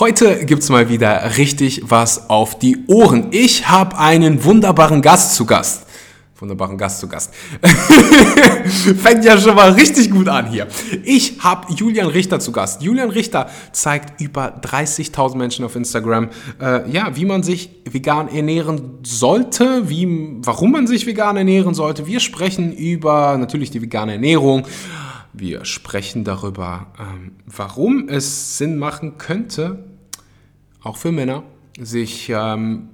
Heute gibt's mal wieder richtig was auf die Ohren. Ich habe einen wunderbaren Gast zu Gast. Wunderbaren Gast zu Gast. Fängt ja schon mal richtig gut an hier. Ich habe Julian Richter zu Gast. Julian Richter zeigt über 30.000 Menschen auf Instagram, äh, ja, wie man sich vegan ernähren sollte, wie, warum man sich vegan ernähren sollte. Wir sprechen über natürlich die vegane Ernährung wir sprechen darüber, ähm, warum es Sinn machen könnte, auch für Männer, sich ähm,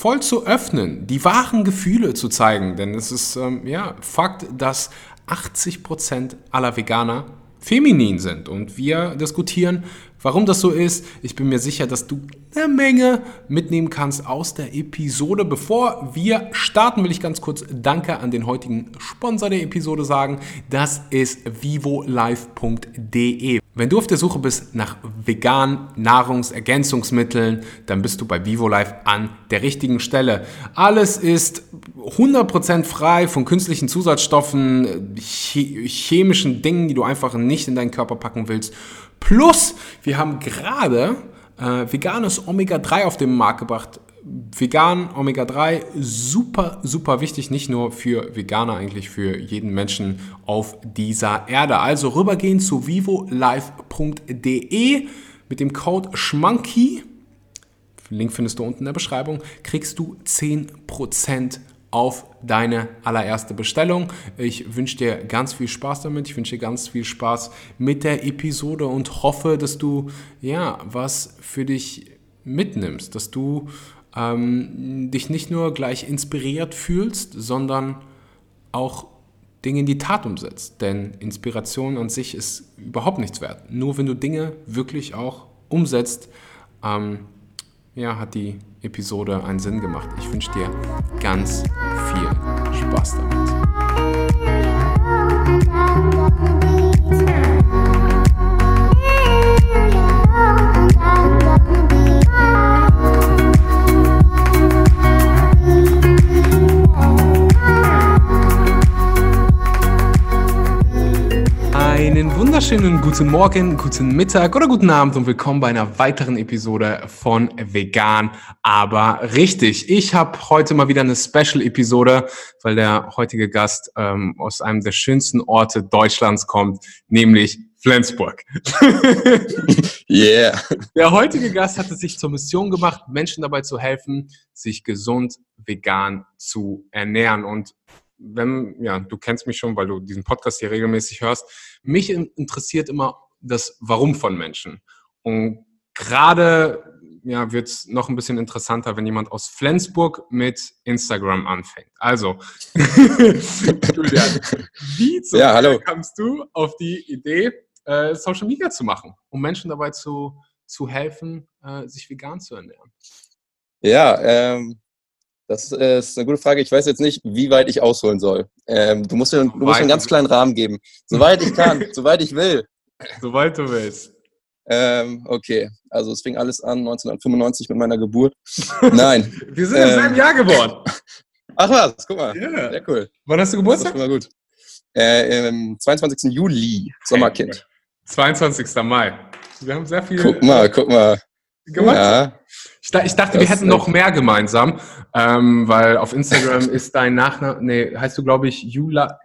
voll zu öffnen, die wahren Gefühle zu zeigen. Denn es ist ähm, ja Fakt, dass 80% aller Veganer feminin sind. Und wir diskutieren, warum das so ist. Ich bin mir sicher, dass du eine Menge mitnehmen kannst aus der Episode. Bevor wir starten, will ich ganz kurz Danke an den heutigen Sponsor der Episode sagen. Das ist vivolife.de. Wenn du auf der Suche bist nach veganen Nahrungsergänzungsmitteln, dann bist du bei VivoLife an der richtigen Stelle. Alles ist 100% frei von künstlichen Zusatzstoffen, chemischen Dingen, die du einfach nicht in deinen Körper packen willst. Plus, wir haben gerade äh, veganes Omega-3 auf den Markt gebracht. Vegan, Omega-3, super, super wichtig, nicht nur für Veganer, eigentlich für jeden Menschen auf dieser Erde. Also rübergehen zu vivolife.de mit dem Code SCHMANKY, Link findest du unten in der Beschreibung, kriegst du 10% auf deine allererste Bestellung. Ich wünsche dir ganz viel Spaß damit. Ich wünsche dir ganz viel Spaß mit der Episode und hoffe, dass du ja was für dich mitnimmst, dass du ähm, dich nicht nur gleich inspiriert fühlst, sondern auch Dinge in die Tat umsetzt. Denn Inspiration an sich ist überhaupt nichts wert. Nur wenn du Dinge wirklich auch umsetzt, ähm, ja, hat die Episode einen Sinn gemacht. Ich wünsche dir ganz viel Spaß damit. Einen wunderschönen guten Morgen, guten Mittag oder guten Abend und willkommen bei einer weiteren Episode von Vegan, aber richtig. Ich habe heute mal wieder eine Special-Episode, weil der heutige Gast ähm, aus einem der schönsten Orte Deutschlands kommt, nämlich Flensburg. yeah. Der heutige Gast hat es sich zur Mission gemacht, Menschen dabei zu helfen, sich gesund vegan zu ernähren. Und wenn, ja, du kennst mich schon, weil du diesen Podcast hier regelmäßig hörst, mich interessiert immer das Warum von Menschen. Und gerade ja, wird es noch ein bisschen interessanter, wenn jemand aus Flensburg mit Instagram anfängt. Also, Julian, wie zum ja, hallo. kamst du auf die Idee, äh, Social Media zu machen, um Menschen dabei zu, zu helfen, äh, sich vegan zu ernähren? Ja, ähm, das ist eine gute Frage. Ich weiß jetzt nicht, wie weit ich ausholen soll. Ähm, du musst mir, du musst mir einen ganz kleinen Rahmen geben. Soweit ich kann, soweit ich will. Soweit du willst. Ähm, okay, also es fing alles an 1995 mit meiner Geburt. Nein. Wir sind ähm, im selben Jahr geboren. Ach was, guck mal. Yeah. Sehr cool. Wann hast du Geburtstag? Das ist gut. Äh, Im 22. Juli, Sommerkind. 22. Mai. Wir haben sehr viel. Guck mal, guck mal. Gemacht. Ja. Ich, ich dachte, das wir hätten noch mehr gemeinsam, ähm, weil auf Instagram ist dein Nachname, nee, heißt du, glaube ich, Jula.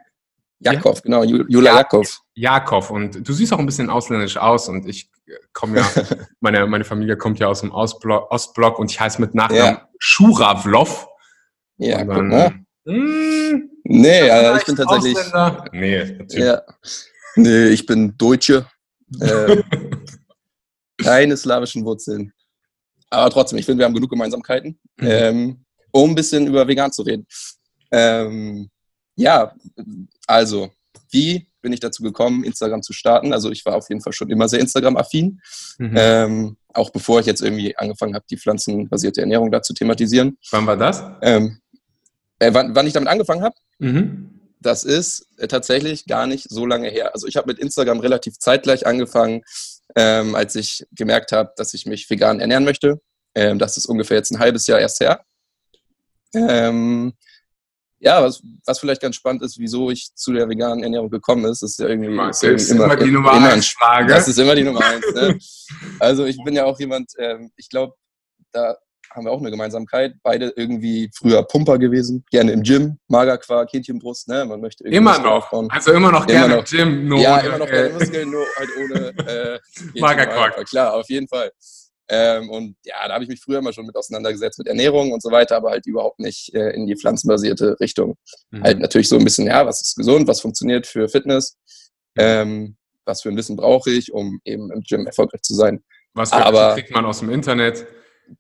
Jakov, genau, Jula Jakov. Jakov. Und du siehst auch ein bisschen ausländisch aus und ich komme ja, meine, meine Familie kommt ja aus dem Ostblock, Ostblock und ich heiße mit Nachnamen ja. Schuravlov. Ja, und dann, guck mh, hm, nee, also ich bin tatsächlich. Ausländer? Nee, natürlich. Ja. Nee, ich bin Deutsche. Äh, keine slawischen Wurzeln. Aber trotzdem, ich finde, wir haben genug Gemeinsamkeiten, mhm. ähm, um ein bisschen über vegan zu reden. Ähm, ja, also, wie bin ich dazu gekommen, Instagram zu starten? Also ich war auf jeden Fall schon immer sehr Instagram-affin. Mhm. Ähm, auch bevor ich jetzt irgendwie angefangen habe, die pflanzenbasierte Ernährung da zu thematisieren. Wann war das? Ähm, äh, wann, wann, ich damit angefangen habe? Mhm. Das ist äh, tatsächlich gar nicht so lange her. Also ich habe mit Instagram relativ zeitgleich angefangen ähm, als ich gemerkt habe, dass ich mich vegan ernähren möchte. Ähm, das ist ungefähr jetzt ein halbes Jahr erst her. Ähm, ja, was, was vielleicht ganz spannend ist, wieso ich zu der veganen Ernährung gekommen ist, ist ja irgendwie Immer, ist ist immer, immer die Nummer immer ein eins Frage. Das ist immer die Nummer eins. Ne? Also ich bin ja auch jemand, ähm, ich glaube, da haben wir auch eine Gemeinsamkeit. Beide irgendwie früher Pumper gewesen, gerne im Gym, Magerquark, Hähnchenbrust, ne? Man möchte irgendwie Immer noch. aufbauen. Also immer noch Immer gerne noch. im Gym. Nur ja, ohne, immer noch äh, keine Muskeln, nur halt ohne äh, Magerquark. Klar, auf jeden Fall. Ähm, und ja, da habe ich mich früher immer schon mit auseinandergesetzt mit Ernährung und so weiter, aber halt überhaupt nicht äh, in die pflanzenbasierte Richtung. Mhm. Halt natürlich so ein bisschen, ja, was ist gesund, was funktioniert für Fitness, ähm, was für ein Wissen brauche ich, um eben im Gym erfolgreich zu sein. Was für aber- kriegt man aus dem Internet?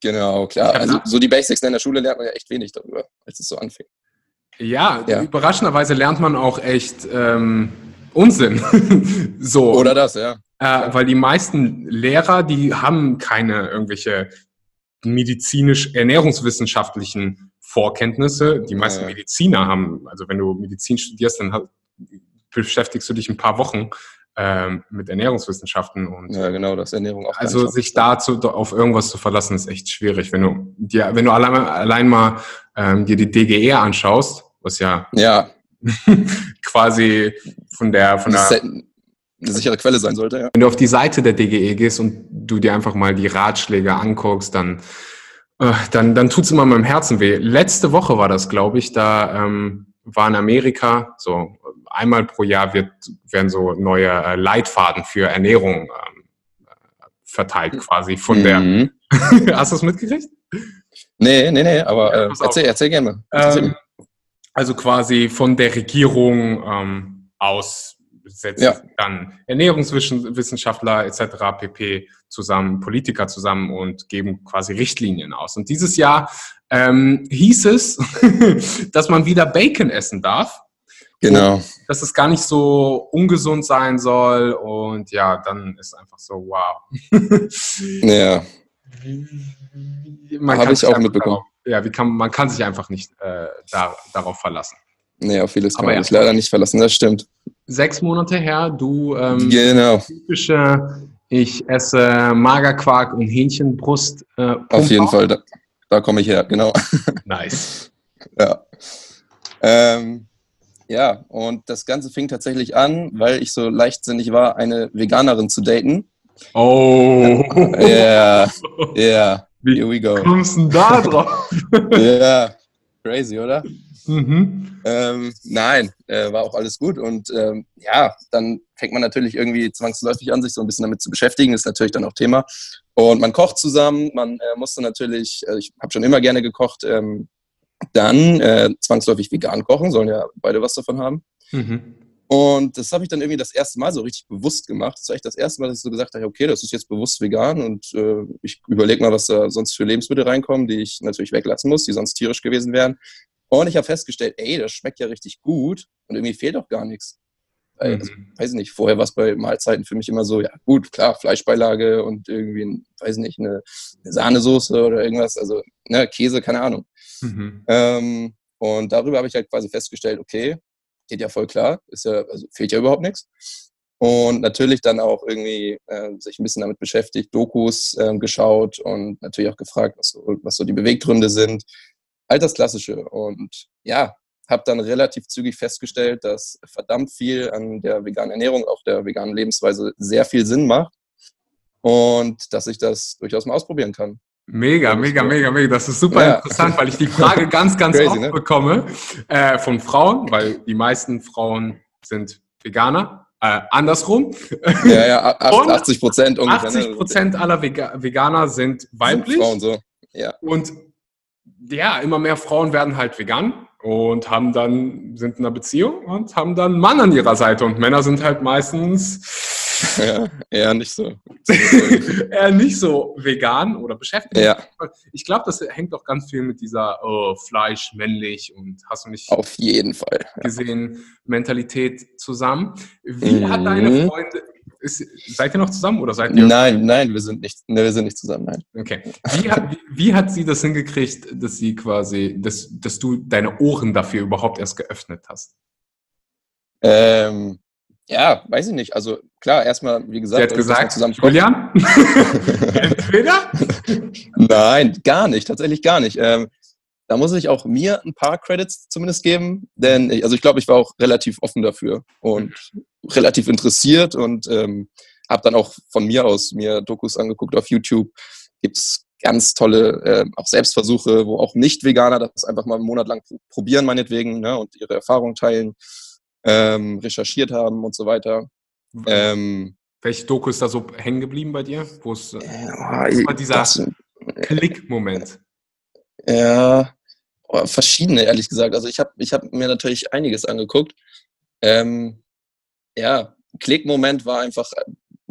Genau, klar. Also so die Basics in der Schule lernt man ja echt wenig darüber, als es so anfing. Ja, Ja. überraschenderweise lernt man auch echt ähm, Unsinn. so. Oder das, ja. Äh, weil die meisten Lehrer, die haben keine irgendwelche medizinisch-ernährungswissenschaftlichen Vorkenntnisse. Die meisten Ja. Mediziner haben, also wenn du Medizin studierst, dann beschäftigst du dich ein paar Wochen ähm, mit Ernährungswissenschaften und Ja, genau, das Ernährung auch. also sich dazu auf irgendwas zu verlassen, ist echt schwierig. Wenn du dir, wenn du allein, allein mal ähm, dir die DGE anschaust, was ja Ja, quasi von der, von der, eine sichere Quelle sein sollte, ja. wenn du auf die Seite der DGE gehst und du dir einfach mal die Ratschläge anguckst, dann, äh, dann, dann tut's immer meinem Herzen weh. Letzte Woche war das, glaube ich, da ähm, war in Amerika so einmal pro Jahr wird, werden so neue äh, Leitfaden für Ernährung ähm, äh, verteilt quasi von Mhm. der. Hast du das mitgekriegt? Nee, nee, nee, aber Ja, äh, erzähl, erzähl gerne Ähm, also quasi von der Regierung ähm, aus setzen Ja. dann Ernährungswissenschaftler etc. pp. zusammen, Politiker zusammen und geben quasi Richtlinien aus. Und dieses Jahr ähm, hieß es, dass man wieder Bacon essen darf, Genau. dass es gar nicht so ungesund sein soll. Und ja, dann ist einfach so, wow. Ja, Habe ich auch mitbekommen. Darauf, ja, wie kann, man kann sich einfach nicht äh, da, darauf verlassen. nee, auf vieles kann Aber man ja. sich leider nicht verlassen, das stimmt. Sechs Monate her, du ähm, Genau, typische, ich esse Magerquark und Hähnchenbrust. Äh, auf jeden Fall, da, da komme ich her, genau. Nice. Ja. Ähm, ja, und das Ganze fing tatsächlich an, weil ich so leichtsinnig war, eine Veganerin zu daten. Oh. Ja, ja, Wie here we go. kommst du denn da drauf? Ja, crazy, oder? mhm. Ähm, nein, äh, war auch alles gut. Und ähm, ja, dann fängt man natürlich irgendwie zwangsläufig an, sich so ein bisschen damit zu beschäftigen. Ist natürlich dann auch Thema. Und man kocht zusammen. Man äh, musste natürlich, äh, ich habe schon immer gerne gekocht, ähm, dann äh, zwangsläufig vegan kochen, sollen ja beide was davon haben. Mhm. Und das habe ich dann irgendwie das erste Mal so richtig bewusst gemacht. Das war echt das erste Mal, dass ich so gesagt habe, okay, das ist jetzt bewusst vegan und äh, ich überlege mal, was da sonst für Lebensmittel reinkommen, die ich natürlich weglassen muss, die sonst tierisch gewesen wären. Und ich habe festgestellt, ey, das schmeckt ja richtig gut und irgendwie fehlt auch gar nichts. Weil, also, Mhm. weiß ich nicht, vorher war es bei Mahlzeiten für mich immer so, ja gut, klar, Fleischbeilage und irgendwie, weiß ich nicht, eine, eine Sahnesoße oder irgendwas, also ne, Käse, keine Ahnung. Mhm. Ähm, und darüber habe ich halt quasi festgestellt, okay, geht ja voll klar, ist ja, also fehlt ja überhaupt nichts. Und natürlich dann auch irgendwie äh, sich ein bisschen damit beschäftigt, Dokus ähm, geschaut und natürlich auch gefragt, was so, was so die Beweggründe sind. All das Klassische. Und ja, habe dann relativ zügig festgestellt, dass verdammt viel an der veganen Ernährung, auch der veganen Lebensweise sehr viel Sinn macht und dass ich das durchaus mal ausprobieren kann. Mega, mega, mega, mega. Das ist super Ja. interessant, weil ich die Frage ganz, ganz Crazy, oft ne? bekomme äh, von Frauen, weil die meisten Frauen sind Veganer. Äh, andersrum, Ja, ja, a- Und 80 Prozent ungefähr. ne? 80 Prozent aller Vega Veganer sind Sind weiblich. Frauen so. Ja. Und ja, immer mehr Frauen werden halt vegan und haben dann, sind in einer Beziehung und haben dann einen Mann an ihrer Seite. Und Männer sind halt meistens ja, eher nicht so. eher nicht so vegan oder beschäftigt. Ja, Ich glaube, das hängt auch ganz viel mit dieser oh, Fleisch, männlich und hast du nicht auf jeden Fall. gesehen, Mentalität zusammen. Wie Mhm. hat deine Freundin, ist, seid ihr noch zusammen oder seid ihr? Nein, nein, wir sind nicht, ne, wir sind nicht zusammen, nein. Okay. Wie hat, wie, wie hat sie das hingekriegt, dass sie quasi, dass, dass du deine Ohren dafür überhaupt erst geöffnet hast? Ähm, ja, weiß ich nicht. Also klar, erstmal, wie gesagt, Sie hat wir gesagt, zusammen. Julian, entweder Nein, gar nicht, tatsächlich gar nicht. Ähm, da muss ich auch mir ein paar Credits zumindest geben, denn ich, also ich glaube, ich war auch relativ offen dafür und relativ interessiert und ähm, habe dann auch von mir aus mir Dokus angeguckt auf YouTube. Gibt's ganz tolle äh, auch Selbstversuche, wo auch Nicht-Veganer das einfach mal einen Monat lang probieren meinetwegen ne, und ihre Erfahrungen teilen, ähm, recherchiert haben und so weiter. Ähm, Welche Doku ist da so hängen geblieben bei dir? Wo es äh, war dieser Klick-Moment? Ja, oh, verschiedene, ehrlich gesagt. Also ich habe ich hab mir natürlich einiges angeguckt. Ähm, ja, Klick-Moment war einfach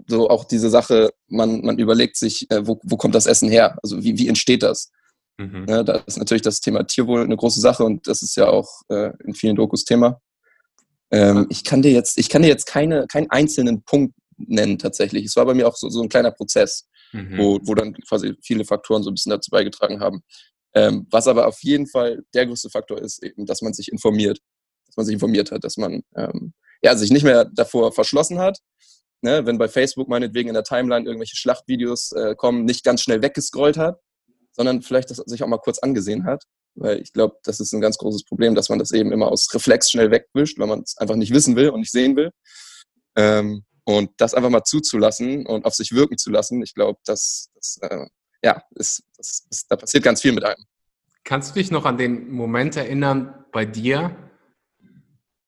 so auch diese Sache, man, man überlegt sich, äh, wo, wo kommt das Essen her? Also wie, wie entsteht das? Mhm. Ja, da ist natürlich das Thema Tierwohl eine große Sache und das ist ja auch äh, in vielen Dokus Thema. Ähm, ich kann dir jetzt, ich kann dir jetzt keine, keinen einzelnen Punkt nennen tatsächlich. Es war bei mir auch so, so ein kleiner Prozess, mhm. wo, wo dann quasi viele Faktoren so ein bisschen dazu beigetragen haben. Ähm, was aber auf jeden Fall der größte Faktor ist, eben, dass man sich informiert. Dass man sich informiert hat, dass man ähm, ja, sich nicht mehr davor verschlossen hat. Ne, wenn bei Facebook meinetwegen in der Timeline irgendwelche Schlachtvideos äh, kommen, nicht ganz schnell weggescrollt hat, sondern vielleicht das sich auch mal kurz angesehen hat. Weil ich glaube, das ist ein ganz großes Problem, dass man das eben immer aus Reflex schnell wegwischt, weil man es einfach nicht wissen will und nicht sehen will. Ähm, und das einfach mal zuzulassen und auf sich wirken zu lassen, ich glaube, das, das äh, ja, ist, das, ist, da passiert ganz viel mit einem. Kannst du dich noch an den Moment erinnern bei dir,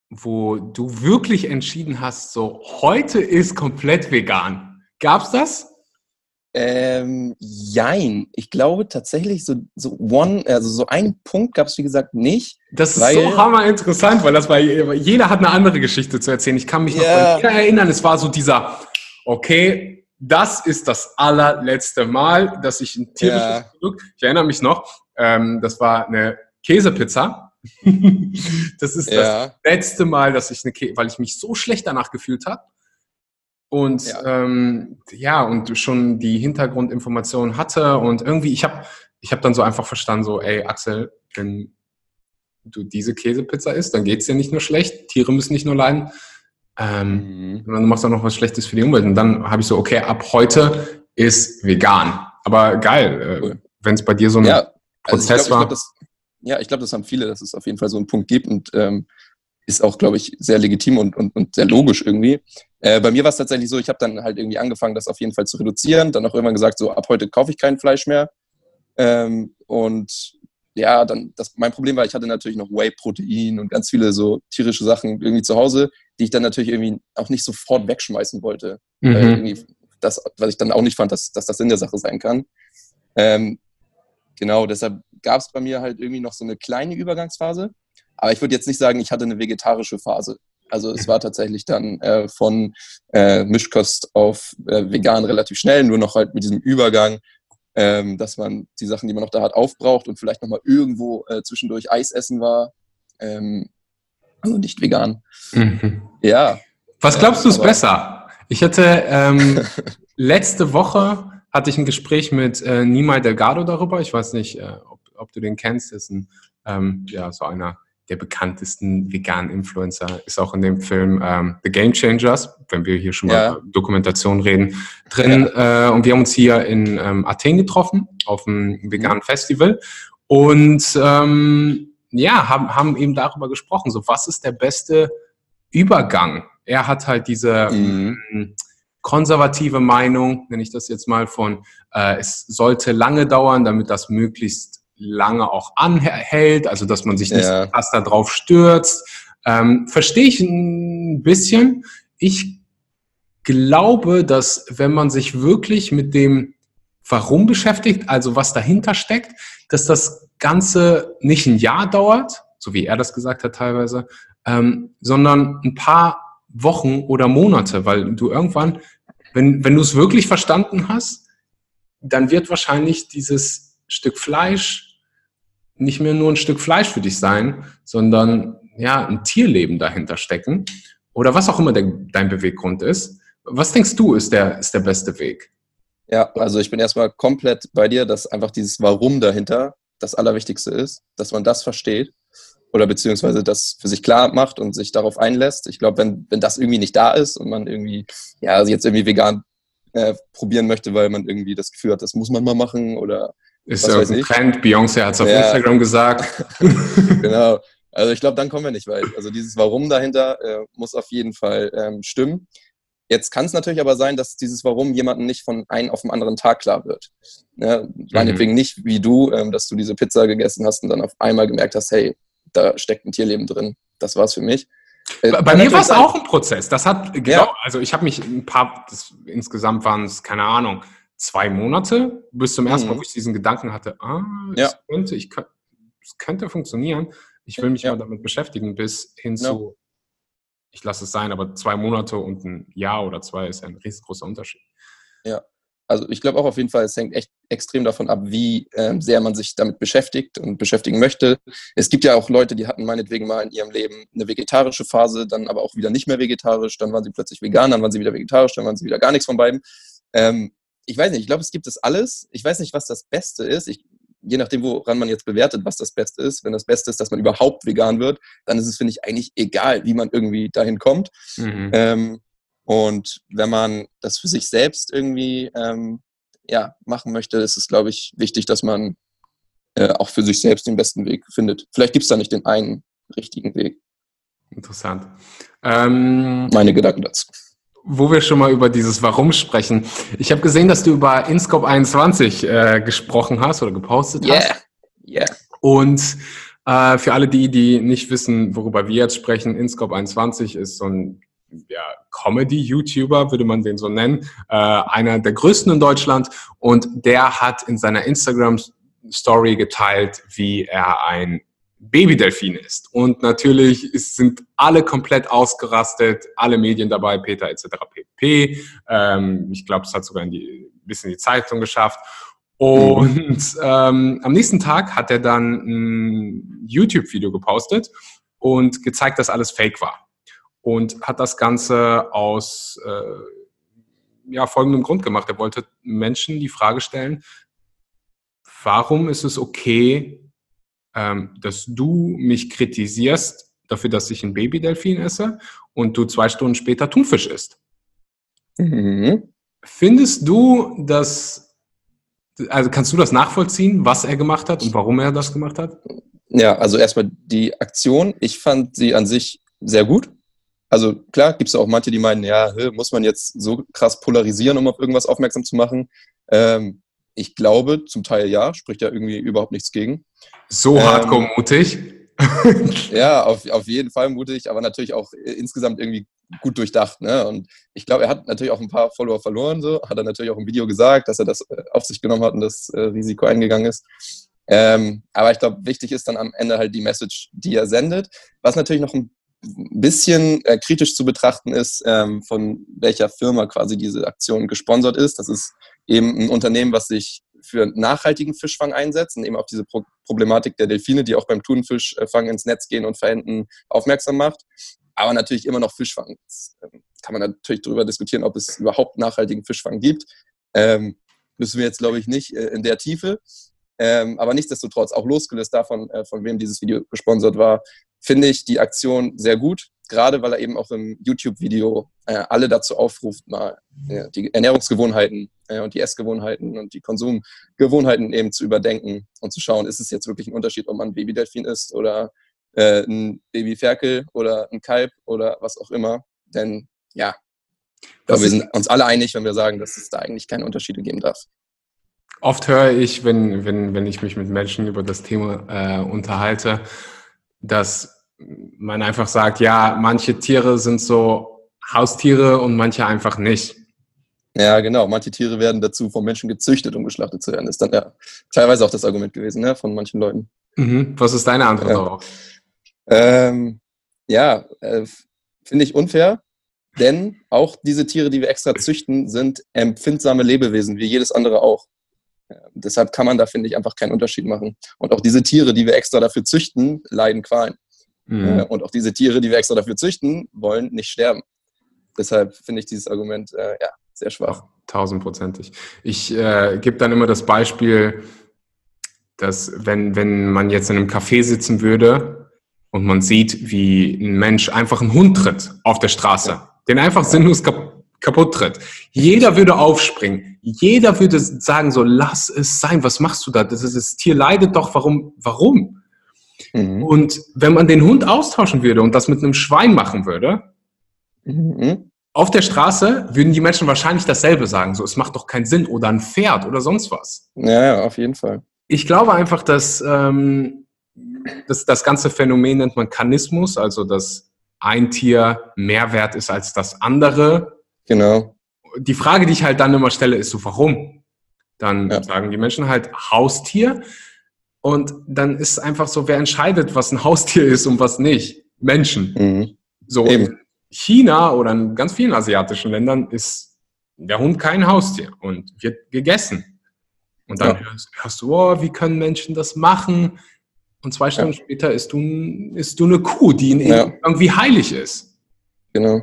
wo du wirklich entschieden hast, so heute ist komplett vegan? Gab's das? Ähm, jein. Ich glaube tatsächlich so, so one, also so einen Punkt gab es wie gesagt nicht. Das ist so hammer interessant, weil das war, jeder hat eine andere Geschichte zu erzählen. Ich kann mich yeah. noch erinnern, es war so dieser, okay, das ist das allerletzte Mal, dass ich ein tierisches ja. Produkt, ich erinnere mich noch, ähm, das war eine Käsepizza. das ist ja. das letzte Mal, dass ich eine Käse, weil ich mich so schlecht danach gefühlt habe. Und ja. Ähm, ja, und schon die Hintergrundinformationen hatte und irgendwie, ich habe ich hab dann so einfach verstanden, so, ey, Axel, wenn du diese Käsepizza isst, dann geht es dir nicht nur schlecht, Tiere müssen nicht nur leiden, ähm, mhm. Dann machst du auch noch was Schlechtes für die Umwelt. Und dann habe ich so, okay, ab heute ist vegan. Aber geil, äh, wenn es bei dir so ein ja, Prozess also ich glaub, war. Ich glaub, das, ja, ich glaube, das haben viele, dass es auf jeden Fall so einen Punkt gibt und ähm, ist auch, glaube ich, sehr legitim und, und, und sehr logisch irgendwie. Äh, bei mir war es tatsächlich so, ich habe dann halt irgendwie angefangen, das auf jeden Fall zu reduzieren. Dann auch irgendwann gesagt, so ab heute kaufe ich kein Fleisch mehr. Ähm, und ja, dann das, mein Problem war, ich hatte natürlich noch Whey-Protein und ganz viele so tierische Sachen irgendwie zu Hause, die ich dann natürlich irgendwie auch nicht sofort wegschmeißen wollte. Mhm. Weil irgendwie das, was ich dann auch nicht fand, dass, dass das in der Sache sein kann. Ähm, genau, deshalb gab es bei mir halt irgendwie noch so eine kleine Übergangsphase. Aber ich würde jetzt nicht sagen, ich hatte eine vegetarische Phase. Also es war tatsächlich dann äh, von äh, Mischkost auf äh, vegan relativ schnell, nur noch halt mit diesem Übergang ähm, dass man die Sachen, die man noch da hat, aufbraucht und vielleicht nochmal irgendwo äh, zwischendurch Eis essen war. Ähm, also nicht vegan. Mhm. Ja. Was glaubst du ist besser? Ich hatte ähm, letzte Woche hatte ich ein Gespräch mit äh, Nimai Delgado darüber. Ich weiß nicht, äh, ob, ob, du den kennst. Das ist ein, ähm, ja, so einer der bekanntesten veganen Influencer, ist auch in dem Film ähm, The Game Changers, wenn wir hier schon ja. mal Dokumentation reden, drin. Ja. Äh, und wir haben uns hier in ähm, Athen getroffen, auf einem veganen mhm. Festival. Und ähm, ja, haben, haben eben darüber gesprochen, so was ist der beste Übergang? Er hat halt diese mhm. Ähm, konservative Meinung, nenne ich das jetzt mal, von äh, es sollte lange dauern, damit das möglichst lange auch anhält, also dass man sich nicht ja. fast darauf stürzt. Ähm, Verstehe ich ein bisschen. Ich glaube, dass wenn man sich wirklich mit dem Warum beschäftigt, also was dahinter steckt, dass das Ganze nicht ein Jahr dauert, so wie er das gesagt hat teilweise, ähm, sondern ein paar Wochen oder Monate, weil du irgendwann, wenn, wenn du es wirklich verstanden hast, dann wird wahrscheinlich dieses Stück Fleisch nicht mehr nur ein Stück Fleisch für dich sein, sondern ja, ein Tierleben dahinter stecken oder was auch immer der, dein Beweggrund ist. Was denkst du, ist der, ist der beste Weg? Ja, also ich bin erstmal komplett bei dir, dass einfach dieses Warum dahinter das Allerwichtigste ist, dass man das versteht oder beziehungsweise das für sich klar macht und sich darauf einlässt. Ich glaube, wenn, wenn das irgendwie nicht da ist und man irgendwie, ja, also jetzt irgendwie vegan äh, probieren möchte, weil man irgendwie das Gefühl hat, das muss man mal machen oder Ist ja ein Trend. Beyoncé hat es auf ja. Instagram gesagt. genau. Also ich glaube, dann kommen wir nicht weit. Also dieses Warum dahinter äh, muss auf jeden Fall ähm, stimmen. Jetzt kann es natürlich aber sein, dass dieses Warum jemanden nicht von einem auf den anderen Tag klar wird. Ja, mhm. meinetwegen nicht wie du, ähm, dass du diese Pizza gegessen hast und dann auf einmal gemerkt hast, hey, da steckt ein Tierleben drin. Das war's für mich. Äh, Bei mir war es auch ein Prozess. Das hat, genau, ja. also ich habe mich ein paar, das, insgesamt waren es, keine Ahnung, zwei Monate bis zum ersten mhm. Mal, wo ich diesen Gedanken hatte, ah, ja. könnte, ich, es könnte funktionieren. Ich will mich ja. mal damit beschäftigen, bis hin zu ich lasse es sein, aber zwei Monate und ein Jahr oder zwei ist ein riesengroßer Unterschied. Ja, also ich glaube auch auf jeden Fall, es hängt echt extrem davon ab, wie äh, sehr man sich damit beschäftigt und beschäftigen möchte. Es gibt ja auch Leute, die hatten meinetwegen mal in ihrem Leben eine vegetarische Phase, dann aber auch wieder nicht mehr vegetarisch, dann waren sie plötzlich vegan, dann waren sie wieder vegetarisch, dann waren sie wieder gar nichts von beiden. Ähm, ich weiß nicht, ich glaube, es gibt es alles. Ich weiß nicht, was das Beste ist. Ich je nachdem, woran man jetzt bewertet, was das Beste ist, wenn das Beste ist, dass man überhaupt vegan wird, dann ist es, finde ich, eigentlich egal, wie man irgendwie dahin kommt. Mhm. Ähm, und wenn man das für sich selbst irgendwie ähm, ja, machen möchte, ist es, glaube ich, wichtig, dass man äh, auch für sich selbst den besten Weg findet. Vielleicht gibt es da nicht den einen richtigen Weg. Interessant. Ähm, Meine Gedanken dazu wo wir schon mal über dieses Warum sprechen. Ich habe gesehen, dass du über InScope 21 äh, gesprochen hast oder gepostet yeah. hast. Yeah. Und äh, für alle die, die nicht wissen, worüber wir jetzt sprechen, InScope 21 ist so ein ja, Comedy-YouTuber, würde man den so nennen, äh, einer der größten in Deutschland und der hat in seiner Instagram-Story geteilt, wie er ein Babydelfin ist. Und natürlich ist, sind alle komplett ausgerastet, alle Medien dabei, Peter etc. pp. Ähm, ich glaube, es hat sogar in die, bis in die Zeitung geschafft. Und ähm, am nächsten Tag hat er dann ein YouTube-Video gepostet und gezeigt, dass alles fake war. Und hat das Ganze aus äh, ja, folgendem Grund gemacht. Er wollte Menschen die Frage stellen, warum ist es okay, ähm, dass du mich kritisierst dafür, dass ich ein Babydelfin esse und du zwei Stunden später Thunfisch isst. Mhm. Findest du, dass, also kannst du das nachvollziehen, was er gemacht hat und warum er das gemacht hat? Ja, also erstmal die Aktion. Ich fand sie an sich sehr gut. Also klar, gibt es auch manche, die meinen, ja, muss man jetzt so krass polarisieren, um auf irgendwas aufmerksam zu machen. Ähm, ich glaube, zum Teil ja, spricht ja irgendwie überhaupt nichts gegen. So ähm, hardcore mutig. ja, auf, auf jeden Fall mutig, aber natürlich auch insgesamt irgendwie gut durchdacht. Ne? Und ich glaube, er hat natürlich auch ein paar Follower verloren, so hat er natürlich auch im Video gesagt, dass er das äh, auf sich genommen hat und das äh, Risiko eingegangen ist. Ähm, aber ich glaube, wichtig ist dann am Ende halt die Message, die er sendet. Was natürlich noch ein bisschen äh, kritisch zu betrachten ist, ähm, von welcher Firma quasi diese Aktion gesponsert ist. Das ist eben ein Unternehmen, was sich für nachhaltigen Fischfang einsetzt und eben auf diese Pro Problematik der Delfine, die auch beim Thunfischfang ins Netz gehen und verenden, aufmerksam macht. Aber natürlich immer noch Fischfang. Jetzt, ähm, kann man natürlich darüber diskutieren, ob es überhaupt nachhaltigen Fischfang gibt. Ähm, müssen wir jetzt, glaube ich, nicht äh, in der Tiefe. Ähm, aber nichtsdestotrotz, auch losgelöst davon, äh, von wem dieses Video gesponsert war, finde ich die Aktion sehr gut, gerade weil er eben auch im YouTube-Video äh, alle dazu aufruft, mal äh, die Ernährungsgewohnheiten äh, und die Essgewohnheiten und die Konsumgewohnheiten eben zu überdenken und zu schauen, ist es jetzt wirklich ein Unterschied, ob man ein Babydelfin isst oder äh, ein Babyferkel oder ein Kalb oder was auch immer. Denn ja, wir sind uns alle einig, wenn wir sagen, dass es da eigentlich keine Unterschiede geben darf. Oft höre ich, wenn, wenn, wenn ich mich mit Menschen über das Thema äh, unterhalte, dass man einfach sagt, ja, manche Tiere sind so Haustiere und manche einfach nicht. Ja, genau. Manche Tiere werden dazu vom Menschen gezüchtet, um geschlachtet zu werden. Ist dann ja teilweise auch das Argument gewesen, ne, von manchen Leuten. Mhm. Was ist deine Antwort ja. darauf? Ähm, ja, äh, finde ich unfair, denn auch diese Tiere, die wir extra züchten, sind empfindsame Lebewesen, wie jedes andere auch. Ja, deshalb kann man da, finde ich, einfach keinen Unterschied machen. Und auch diese Tiere, die wir extra dafür züchten, leiden Qualen. Mhm. Äh, und auch diese Tiere, die wir extra dafür züchten, wollen nicht sterben. Deshalb finde ich dieses Argument äh, ja, sehr schwach. Tausendprozentig. Ich äh, gebe dann immer das Beispiel, dass wenn, wenn man jetzt in einem Café sitzen würde und man sieht, wie ein Mensch einfach einen Hund tritt auf der Straße, ja. den einfach sinnlos kaputt tritt. Jeder würde aufspringen. Jeder würde sagen so, lass es sein. Was machst du da? Das, ist, das Tier leidet doch. Warum? Warum? Mhm. Und wenn man den Hund austauschen würde und das mit einem Schwein machen würde, mhm. auf der Straße würden die Menschen wahrscheinlich dasselbe sagen. So, es macht doch keinen Sinn. Oder ein Pferd oder sonst was. Ja, ja auf jeden Fall. Ich glaube einfach, dass ähm, das, das ganze Phänomen nennt man Kanismus, also dass ein Tier mehr wert ist als das andere. Genau. Die Frage, die ich halt dann immer stelle, ist so, warum? Dann ja. sagen die Menschen halt Haustier. Und dann ist einfach so, wer entscheidet, was ein Haustier ist und was nicht? Menschen. Mhm. So Eben. in China oder in ganz vielen asiatischen Ländern ist der Hund kein Haustier und wird gegessen. Und dann ja. hörst, hörst, du, oh, wie können Menschen das machen? Und zwei Stunden ja. später isst du, isst du eine Kuh, die ja. irgendwie heilig ist. Genau.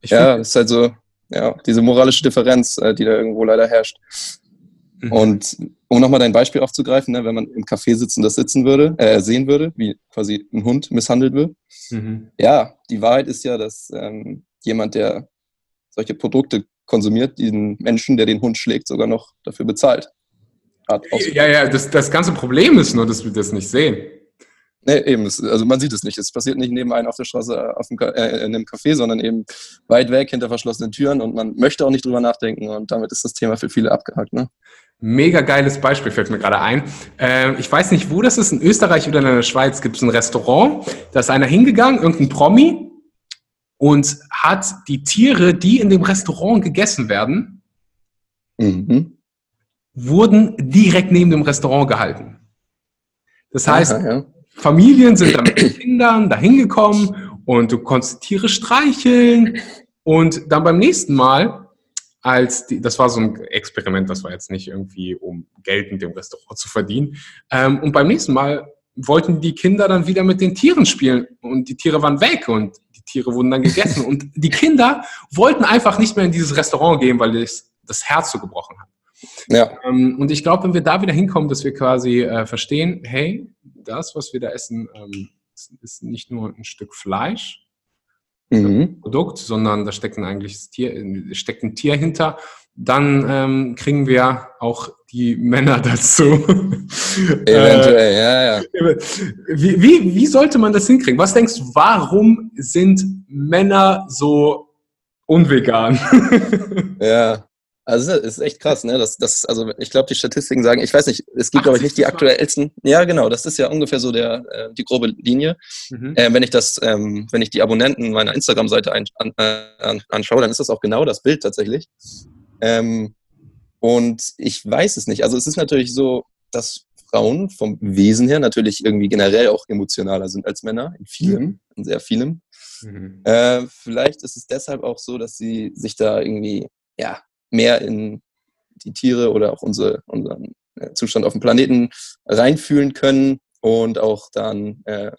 Ich ja, das ist halt so, ja, diese moralische Differenz, äh, die da irgendwo leider herrscht. Mhm. Und um nochmal dein Beispiel aufzugreifen, ne, wenn man im Café sitzen das sitzen würde, äh, sehen würde, wie quasi ein Hund misshandelt wird. Mhm. Ja, die Wahrheit ist ja, dass ähm, jemand, der solche Produkte konsumiert, diesen Menschen, der den Hund schlägt, sogar noch dafür bezahlt. Ja, ja, das, das ganze Problem ist nur, dass wir das nicht sehen. Nee, eben. Also man sieht es nicht. Es passiert nicht neben einem auf der Straße auf dem, äh, in einem Café, sondern eben weit weg hinter verschlossenen Türen und man möchte auch nicht drüber nachdenken und damit ist das Thema für viele abgehakt. Ne? Mega geiles Beispiel fällt mir gerade ein. Äh, ich weiß nicht, wo das ist, in Österreich oder in der Schweiz gibt es ein Restaurant, da ist einer hingegangen, irgendein Promi, und hat die Tiere, die in dem Restaurant gegessen werden, mhm. wurden direkt neben dem Restaurant gehalten. Das heißt, Aha, ja. Familien sind dann mit den Kindern da hingekommen und du konntest Tiere streicheln und dann beim nächsten Mal, als die, das war so ein Experiment, das war jetzt nicht irgendwie, um Geld mit dem Restaurant zu verdienen, ähm, und beim nächsten Mal wollten die Kinder dann wieder mit den Tieren spielen und die Tiere waren weg und die Tiere wurden dann gegessen und die Kinder wollten einfach nicht mehr in dieses Restaurant gehen, weil das das Herz so gebrochen hat. Ja. Ähm, und ich glaube, wenn wir da wieder hinkommen, dass wir quasi äh, verstehen, hey, das, was wir da essen, ähm, ist, ist, nicht nur ein Stück Fleisch, mhm. Produkt, sondern da steckt ein eigentliches Tier, steckt ein Tier hinter. Dann ähm, kriegen wir auch die Männer dazu. Eventuell, äh, ja, ja. Wie, wie, wie sollte man das hinkriegen? Was denkst du, warum sind Männer so unvegan? ja, also es ist echt krass, ne? Das, das, also ich glaube, die Statistiken sagen, ich weiß nicht, es gibt, glaube ich, nicht die aktuellsten. Ja, genau, das ist ja ungefähr so der, äh, die grobe Linie. Mhm. Äh, wenn ich das, ähm, wenn ich die Abonnenten meiner Instagram-Seite an, an, anschaue, dann ist das auch genau das Bild tatsächlich. Ähm, und ich weiß es nicht. Also es ist natürlich so, dass Frauen vom Wesen her natürlich irgendwie generell auch emotionaler sind als Männer, in vielem, mhm. in sehr vielem. Mhm. Äh, vielleicht ist es deshalb auch so, dass sie sich da irgendwie, ja, mehr in die Tiere oder auch unsere, unseren äh, Zustand auf dem Planeten reinfühlen können und auch dann äh,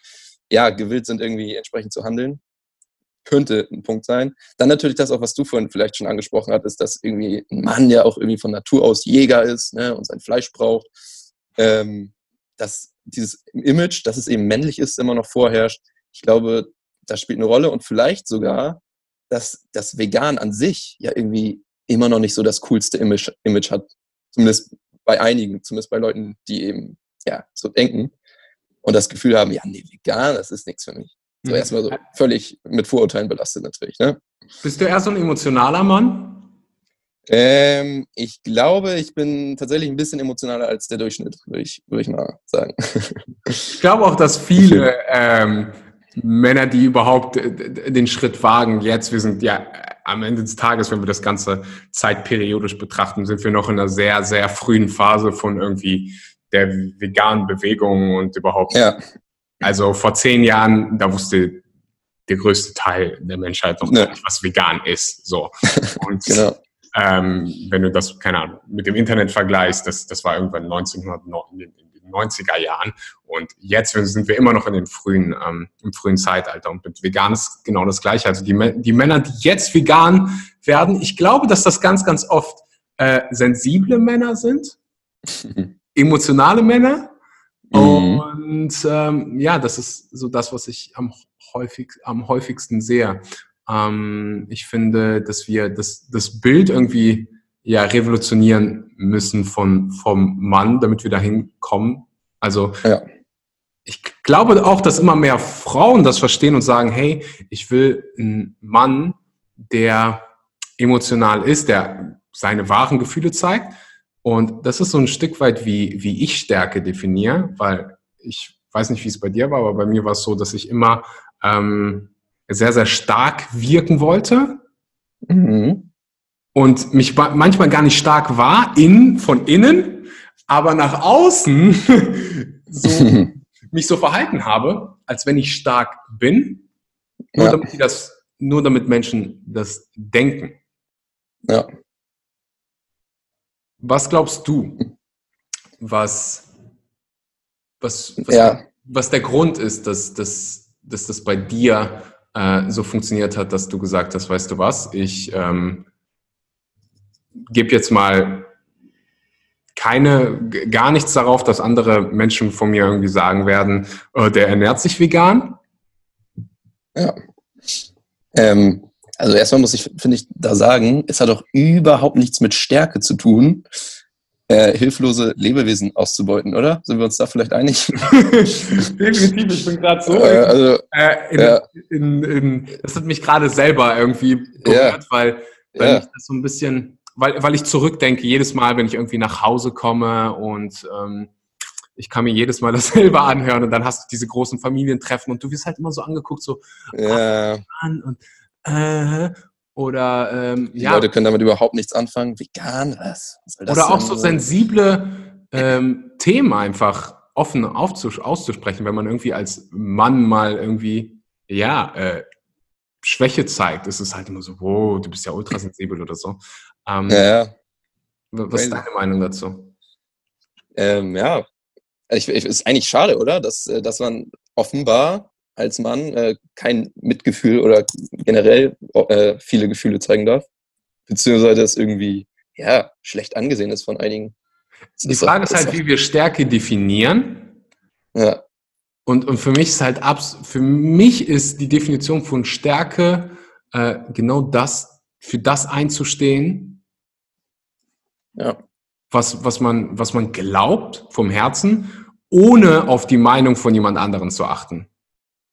ja, gewillt sind, irgendwie entsprechend zu handeln. Könnte ein Punkt sein. Dann natürlich das auch, was du vorhin vielleicht schon angesprochen hattest, dass irgendwie ein Mann ja auch irgendwie von Natur aus Jäger ist ne, und sein Fleisch braucht. Ähm, dass dieses Image, dass es eben männlich ist, immer noch vorherrscht. Ich glaube, das spielt eine Rolle und vielleicht sogar, dass das Vegan an sich ja irgendwie immer noch nicht so das coolste Image, Image hat. Zumindest bei einigen, zumindest bei Leuten, die eben ja so denken und das Gefühl haben, ja, nee, vegan, das ist nichts für mich. So mhm. erstmal so völlig mit Vorurteilen belastet natürlich. Ne? Bist du eher so ein emotionaler Mann? Ähm, ich glaube, ich bin tatsächlich ein bisschen emotionaler als der Durchschnitt, würde ich, würd ich mal sagen. Ich glaube auch, dass viele ähm, Männer, die überhaupt den Schritt wagen, jetzt, wir sind ja am Ende des Tages, wenn wir das Ganze zeitperiodisch betrachten, sind wir noch in einer sehr, sehr frühen Phase von irgendwie der veganen Bewegung und überhaupt. Ja. Also vor zehn Jahren, da wusste der größte Teil der Menschheit noch ja. nicht, was vegan ist. So. Und genau. ähm, wenn du das, keine Ahnung, mit dem Internet vergleichst, das, das war irgendwann 1990 90er Jahren. Und jetzt sind wir immer noch in den frühen, ähm, im frühen Zeitalter. Und mit vegan ist genau das Gleiche. Also die, die Männer, die jetzt vegan werden, ich glaube, dass das ganz, ganz oft äh, sensible Männer sind, emotionale Männer. Mhm. Und ähm, ja, das ist so das, was ich am, häufig, am häufigsten sehe. Ähm, ich finde, dass wir das, das Bild irgendwie ja revolutionieren müssen von, vom Mann, damit wir dahin kommen. Also ja. ich glaube auch, dass immer mehr Frauen das verstehen und sagen, hey, ich will einen Mann, der emotional ist, der seine wahren Gefühle zeigt. Und das ist so ein Stück weit, wie, wie ich Stärke definiere, weil ich weiß nicht, wie es bei dir war, aber bei mir war es so, dass ich immer ähm, sehr, sehr stark wirken wollte. Mhm. Und mich manchmal gar nicht stark war, in, von innen, aber nach außen so, mich so verhalten habe, als wenn ich stark bin, nur, ja. damit, das, nur damit Menschen das denken. Ja. Was glaubst du, was, was, was, ja. was der Grund ist, dass, dass, dass das bei dir äh, so funktioniert hat, dass du gesagt hast, weißt du was, ich ähm, gebe jetzt mal keine, gar nichts darauf, dass andere Menschen von mir irgendwie sagen werden, oh, der ernährt sich vegan? Ja. Ähm, also erstmal muss ich, finde ich, da sagen, es hat auch überhaupt nichts mit Stärke zu tun, äh, hilflose Lebewesen auszubeuten, oder? Sind wir uns da vielleicht einig? Definitiv, ich bin gerade so. Äh, also, äh, in, ja. in, in, das hat mich gerade selber irgendwie berührt, ja. weil, weil ja. ich das so ein bisschen, weil, weil ich zurückdenke, jedes Mal, wenn ich irgendwie nach Hause komme und ähm, ich kann mir jedes Mal dasselbe anhören und dann hast du diese großen Familientreffen und du wirst halt immer so angeguckt, so ja. und äh, oder ähm, die ja. Leute können damit überhaupt nichts anfangen. Vegan, was? was oder auch so sensible ähm, Themen einfach offen auszusprechen, wenn man irgendwie als Mann mal irgendwie, ja, äh, Schwäche zeigt, ist es halt immer so, wow, du bist ja ultrasensibel oder so. Ähm, ja, ja. Was ist deine Meinung dazu? Ähm, ja, ich, ich, ist eigentlich schade, oder? Dass, äh, dass man offenbar als Mann äh, kein Mitgefühl oder generell äh, viele Gefühle zeigen darf. Beziehungsweise das irgendwie, ja, schlecht angesehen ist von einigen. Das die Frage ist, halt, wie wir Stärke definieren. Ja. Und, und für mich ist halt abs für mich ist die Definition von Stärke äh, genau das, für das einzustehen, ja. was, was, man, was man glaubt vom Herzen, ohne auf die Meinung von jemand anderen zu achten.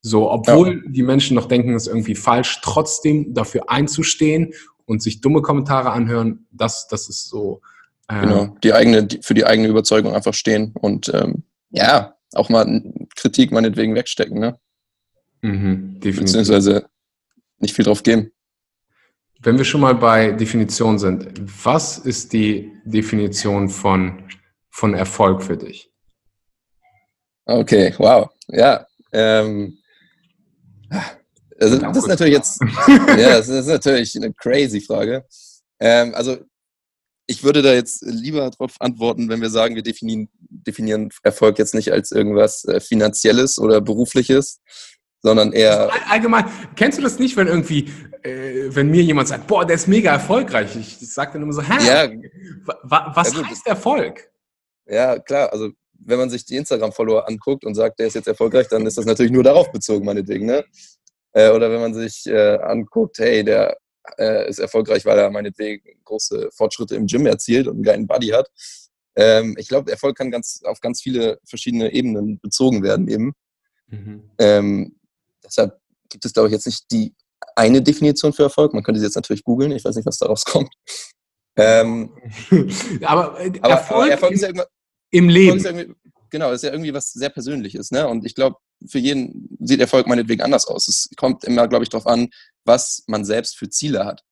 So, obwohl ja. die Menschen noch denken, es ist irgendwie falsch, trotzdem dafür einzustehen und sich dumme Kommentare anhören, das, das ist so. Äh, genau, die eigene, die, für die eigene Überzeugung einfach stehen und ähm, ja, auch mal Kritik meinetwegen wegstecken, ne? Mhm, Beziehungsweise nicht viel drauf geben. Wenn wir schon mal bei Definition sind, was ist die Definition von, von Erfolg für dich? Okay, wow. Ja, ähm, also, das ist natürlich jetzt, ja, das ist natürlich eine crazy Frage. Ähm, also, ich würde da jetzt lieber darauf antworten, wenn wir sagen, wir definieren, definieren Erfolg jetzt nicht als irgendwas äh, Finanzielles oder Berufliches, sondern eher. Allgemein, kennst du das nicht, wenn irgendwie, äh, wenn mir jemand sagt, boah, der ist mega erfolgreich? Ich, ich sage dann immer so, hä? Ja, was ja, heißt Erfolg? Ja, klar, also wenn man sich die Instagram-Follower anguckt und sagt, der ist jetzt erfolgreich, dann ist das natürlich nur darauf bezogen, meinetwegen. Ne? Äh, oder wenn man sich äh, anguckt, hey, der äh, ist erfolgreich, weil er meinetwegen große Fortschritte im Gym erzielt und einen geilen Buddy hat. Ähm, ich glaube, Erfolg kann ganz auf ganz viele verschiedene Ebenen bezogen werden eben. Mhm. Ähm, deshalb gibt es, glaube ich, jetzt nicht die eine Definition für Erfolg. Man könnte sie jetzt natürlich googeln. Ich weiß nicht, was daraus kommt. Ähm, aber, äh, aber, Erfolg, Erfolg ist ja im Leben. genau, das ist ja irgendwie was sehr Persönliches. Ne? Und ich glaube, für jeden sieht Erfolg meinetwegen anders aus. Es kommt immer, glaube ich, darauf an, was man selbst für Ziele hat.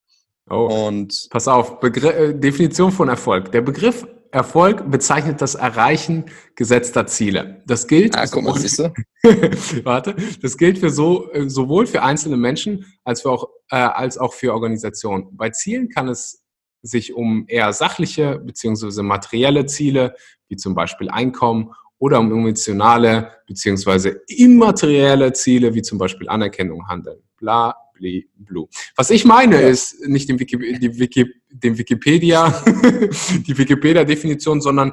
Oh, und pass auf, Begr äh, Definition von Erfolg. Der Begriff Erfolg bezeichnet das Erreichen gesetzter Ziele. Das gilt. Ah, guck mal, siehst du? warte, das gilt für so, äh, sowohl für einzelne Menschen als, für auch, äh, als auch für Organisationen. Bei Zielen kann es sich um eher sachliche bzw. materielle Ziele wie zum Beispiel Einkommen oder um emotionale bzw. immaterielle Ziele wie zum Beispiel Anerkennung handeln. Bla, bli, blu. Was ich meine ja. ist nicht den, Wiki, die Wiki, den Wikipedia, die Wikipedia-Definition, sondern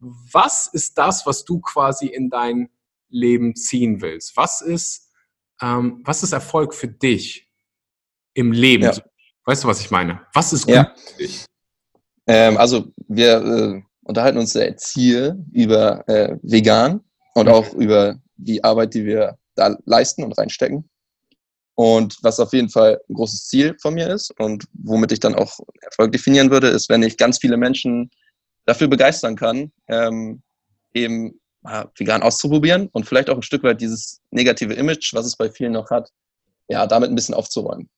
was ist das, was du quasi in dein Leben ziehen willst? Was ist, ähm, was ist Erfolg für dich? im Leben? Ja. Weißt du, was ich meine? Was ist Ja. glücklich? Ähm, also wir äh, unterhalten uns sehr Ziel über äh, vegan und Mhm. auch über die Arbeit, die wir da leisten und reinstecken. Und was auf jeden Fall ein großes Ziel von mir ist und womit ich dann auch Erfolg definieren würde, ist, wenn ich ganz viele Menschen dafür begeistern kann, ähm, eben äh, vegan auszuprobieren und vielleicht auch ein Stück weit dieses negative Image, was es bei vielen noch hat, ja, damit ein bisschen aufzuräumen.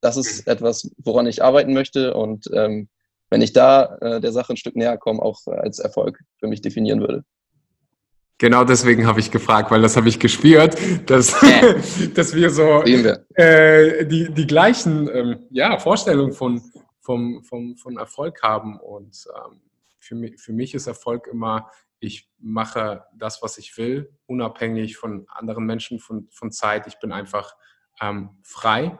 Das ist etwas, woran ich arbeiten möchte und ähm, wenn ich da äh, der Sache ein Stück näher komme, auch äh, als Erfolg für mich definieren würde. Genau deswegen habe ich gefragt, weil das habe ich gespürt, dass, dass wir so äh, die, die gleichen ähm, ja, Vorstellungen von, vom, vom, von Erfolg haben. Und ähm, für, mich, für mich ist Erfolg immer, ich mache das, was ich will, unabhängig von anderen Menschen, von, von Zeit. Ich bin einfach ähm, frei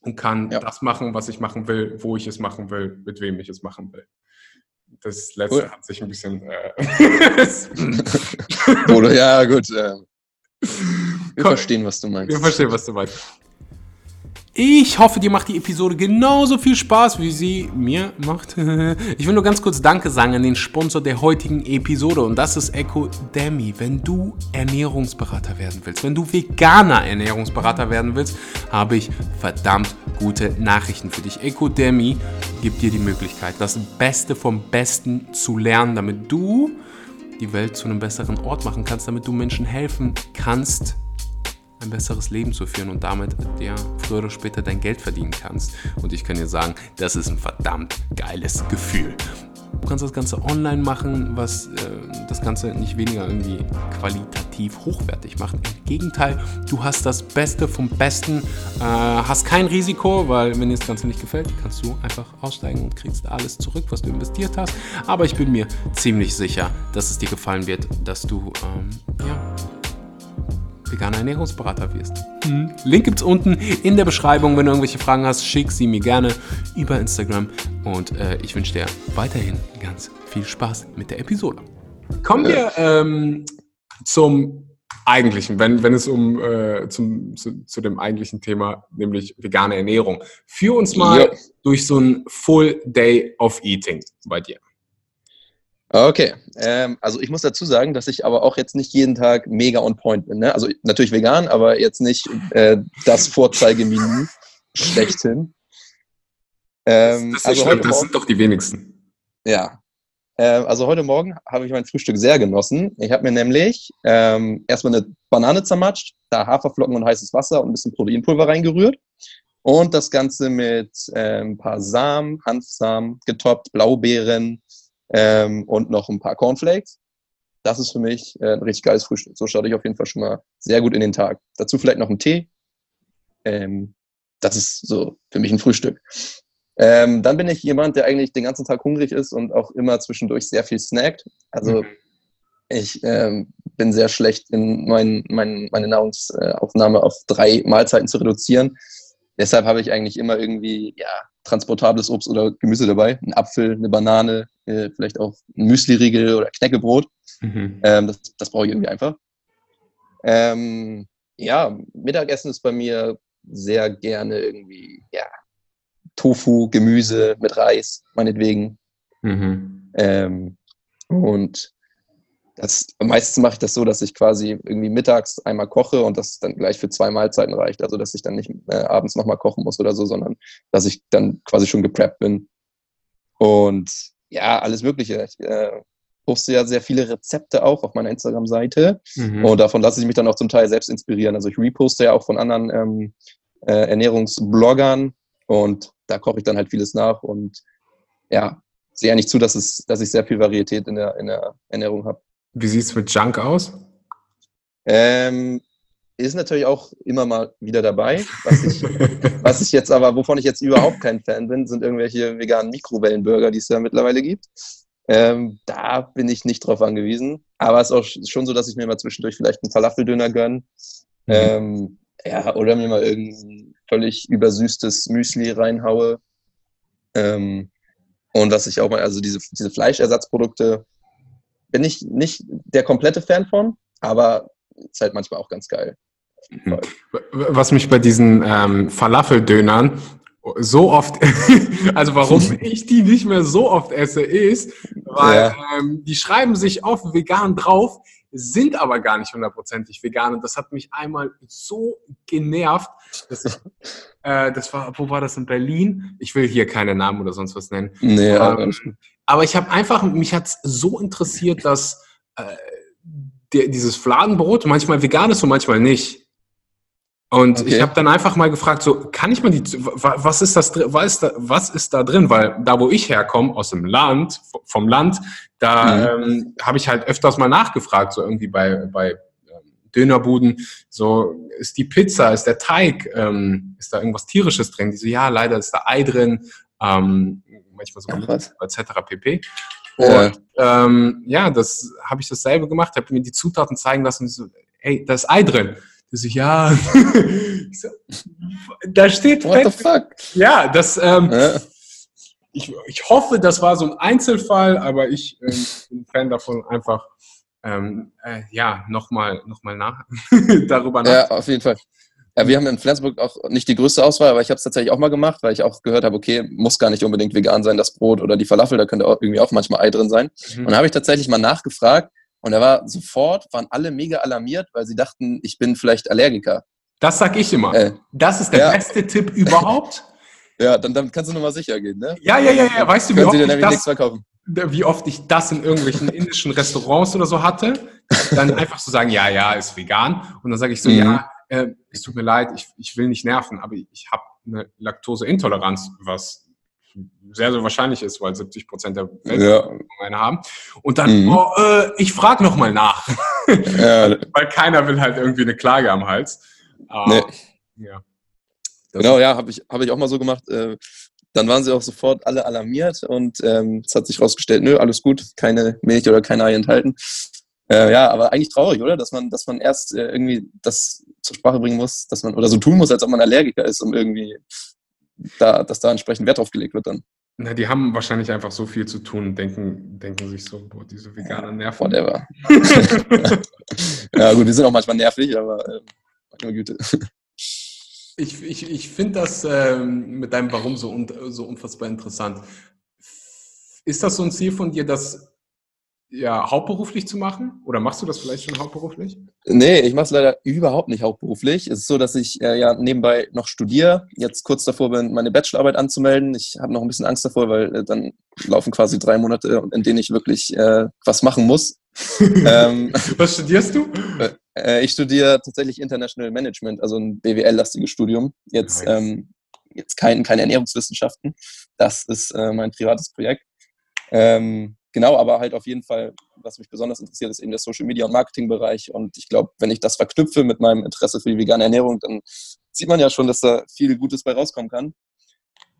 und kann Ja. das machen, was ich machen will, wo ich es machen will, mit wem ich es machen will. Das letzte Cool. hat sich ein bisschen. Äh, Oder ja, gut. Äh, wir Komm. verstehen, was du meinst. Wir verstehen, was du meinst. Ich hoffe, dir macht die Episode genauso viel Spaß, wie sie mir macht. Ich will nur ganz kurz Danke sagen an den Sponsor der heutigen Episode und das ist Ecodemy. Wenn du Ernährungsberater werden willst, wenn du veganer Ernährungsberater werden willst, habe ich verdammt gute Nachrichten für dich. Ecodemy gibt dir die Möglichkeit, das Beste vom Besten zu lernen, damit du die Welt zu einem besseren Ort machen kannst, damit du Menschen helfen kannst, ein besseres Leben zu führen und damit ja früher oder später dein Geld verdienen kannst. Und ich kann dir sagen, das ist ein verdammt geiles Gefühl. Du kannst das Ganze online machen, was äh, das Ganze nicht weniger irgendwie qualitativ hochwertig macht. Im Gegenteil, du hast das Beste vom Besten, äh, hast kein Risiko, weil wenn dir das Ganze nicht gefällt, kannst du einfach aussteigen und kriegst alles zurück, was du investiert hast. Aber ich bin mir ziemlich sicher, dass es dir gefallen wird, dass du ähm, ja, veganer Ernährungsberater wirst. Link gibt's unten in der Beschreibung. Wenn du irgendwelche Fragen hast, schick sie mir gerne über Instagram. Und äh, ich wünsche dir weiterhin ganz viel Spaß mit der Episode. Kommen wir ähm, zum eigentlichen, wenn, wenn es um äh, zum, zu, zu dem eigentlichen Thema, nämlich vegane Ernährung. Führ uns mal Ja. durch so ein Full Day of Eating bei dir. Okay, ähm, also ich muss dazu sagen, dass ich aber auch jetzt nicht jeden Tag mega on point bin. Ne? Also natürlich vegan, aber jetzt nicht äh, das Vorzeigemenü schlechthin. Ähm, das also schlimm, heute das Morgen, sind doch die wenigsten. ja. Ähm, also heute Morgen habe ich mein Frühstück sehr genossen. Ich habe mir nämlich ähm, erstmal eine Banane zermatscht, da Haferflocken und heißes Wasser und ein bisschen Proteinpulver reingerührt. Und das Ganze mit ähm, ein paar Samen, Hanfsamen getoppt, Blaubeeren ähm, und noch ein paar Cornflakes. Das ist für mich äh, ein richtig geiles Frühstück. So starte ich auf jeden Fall schon mal sehr gut in den Tag. Dazu vielleicht noch einen Tee. Ähm, das ist so für mich ein Frühstück. Ähm, dann bin ich jemand, der eigentlich den ganzen Tag hungrig ist und auch immer zwischendurch sehr viel snackt. Also Mhm. ich ähm, bin sehr schlecht in mein, mein, meine Nahrungsaufnahme auf drei Mahlzeiten zu reduzieren. Deshalb habe ich eigentlich immer irgendwie ja, transportables Obst oder Gemüse dabei. Ein Apfel, eine Banane, äh, vielleicht auch ein Müsli-Riegel oder Knäckebrot. Mhm. Ähm, das das brauche ich irgendwie einfach. Ähm, ja, Mittagessen ist bei mir sehr gerne irgendwie, ja, Tofu, Gemüse mit Reis, meinetwegen. Mhm. Ähm, und das, meistens mache ich das so, dass ich quasi irgendwie mittags einmal koche und das dann gleich für zwei Mahlzeiten reicht. Also, dass ich dann nicht äh, abends nochmal kochen muss oder so, sondern dass ich dann quasi schon gepreppt bin. Und ja, alles Mögliche. Ich äh, poste ja sehr viele Rezepte auch auf meiner Instagram-Seite. Mhm. Und davon lasse ich mich dann auch zum Teil selbst inspirieren. Also ich reposte ja auch von anderen ähm, äh, Ernährungsbloggern und da koche ich dann halt vieles nach und ja, sehe ja nicht zu, dass, es, dass ich sehr viel Varietät in der, in der Ernährung habe. Wie sieht es mit Junk aus? Ähm, ist natürlich auch immer mal wieder dabei. Was ich, was ich jetzt aber, wovon ich jetzt überhaupt kein Fan bin, sind irgendwelche veganen Mikrowellenburger, die es ja mittlerweile gibt. Ähm, da bin ich nicht drauf angewiesen. Aber es ist auch schon so, dass ich mir mal zwischendurch vielleicht einen Falafeldöner gönne. Ähm, ja, oder mir mal irgendein völlig übersüßtes Müsli reinhaue. Ähm, und was ich auch mal, also diese, diese Fleischersatzprodukte, bin ich nicht der komplette Fan von, aber ist halt manchmal auch ganz geil. Was mich bei diesen ähm, Falafeldönern so oft, also warum ich die nicht mehr so oft esse, ist, weil ja. ähm, die schreiben sich oft vegan drauf, sind aber gar nicht hundertprozentig vegan. Und das hat mich einmal so genervt, dass ich, äh, das war, wo war das in Berlin? Ich will hier keine Namen oder sonst was nennen. Nee, ähm, aber ich habe einfach, mich hat so interessiert, dass äh, der, dieses Fladenbrot manchmal vegan ist und manchmal nicht. Und okay. ich habe dann einfach mal gefragt, so kann ich mal die, was ist das, was ist da, was ist da drin? Weil da, wo ich herkomme, aus dem Land, vom Land, da mhm. ähm, habe ich halt öfters mal nachgefragt, so irgendwie bei, bei ähm, Dönerbuden, so ist die Pizza, ist der Teig, ähm, ist da irgendwas tierisches drin? Die so, ja, leider ist da Ei drin, ähm, manchmal so etc. pp. Und ja, ähm, ja das habe ich dasselbe gemacht, habe mir die Zutaten zeigen lassen so, ey, da ist Ei drin. Das ich, ja, ich so, da steht What the fuck? Ja, das, ähm, ja. Ich, ich hoffe, das war so ein Einzelfall, aber ich äh, bin Fan davon, einfach ähm, äh, ja, nochmal noch mal nach darüber nach. Ja, auf jeden Fall. Ja, wir haben in Flensburg auch nicht die größte Auswahl, aber ich habe es tatsächlich auch mal gemacht, weil ich auch gehört habe, okay, muss gar nicht unbedingt vegan sein, das Brot oder die Falafel, da könnte auch irgendwie auch manchmal Ei drin sein. Mhm. Und da habe ich tatsächlich mal nachgefragt und da war sofort, waren alle mega alarmiert, weil sie dachten, ich bin vielleicht Allergiker. Das sag ich immer. Äh, das ist der ja. beste Tipp überhaupt. ja, dann, dann kannst du nochmal sicher gehen, ne? Ja, ja, ja, ja. Weißt du, wie oft, ich das, wie oft ich das in irgendwelchen indischen Restaurants oder so hatte? Dann einfach so sagen, ja, ja, ist vegan. Und dann sage ich so, mhm. ja, äh, es tut mir leid, ich, ich will nicht nerven, aber ich habe eine Laktoseintoleranz, was sehr, sehr wahrscheinlich ist, weil 70 Prozent der Welt ja. eine haben. Und dann, mhm. oh, äh, ich frage nochmal nach. Ja. weil keiner will halt irgendwie eine Klage am Hals. nee. ja. genau, ja, habe ich, hab ich auch mal so gemacht. Äh, dann waren sie auch sofort alle alarmiert und ähm, es hat sich rausgestellt, nö, alles gut, keine Milch oder kein Ei enthalten. Äh, ja, aber eigentlich traurig, oder? Dass man, dass man erst äh, irgendwie das zur Sprache bringen muss, dass man oder so tun muss, als ob man Allergiker ist, um irgendwie da, dass da entsprechend Wert drauf gelegt wird dann. Na, die haben wahrscheinlich einfach so viel zu tun und denken, denken sich so, boah, diese veganen Nerven. Whatever. ja, gut, die sind auch manchmal nervig, aber äh, Güte. Ich, ich, ich finde das ähm, mit deinem Warum so, un so unfassbar interessant. Ist das so ein Ziel von dir, das ja, hauptberuflich zu machen? Oder machst du das vielleicht schon hauptberuflich? Nee, ich mache es leider überhaupt nicht hauptberuflich. Es ist so, dass ich äh, ja nebenbei noch studiere, jetzt kurz davor bin, meine Bachelorarbeit anzumelden. Ich habe noch ein bisschen Angst davor, weil äh, dann laufen quasi drei Monate, in denen ich wirklich äh, was machen muss. ähm, was studierst du? Äh, ich studiere tatsächlich International Management, also ein BWL-lastiges Studium. Jetzt, nice. ähm, jetzt kein, keine Ernährungswissenschaften. Das ist äh, mein privates Projekt. Ähm, genau, aber halt auf jeden Fall, was mich besonders interessiert, ist eben der Social Media und Marketing Bereich. Und ich glaube, wenn ich das verknüpfe mit meinem Interesse für die vegane Ernährung, dann sieht man ja schon, dass da viel Gutes bei rauskommen kann.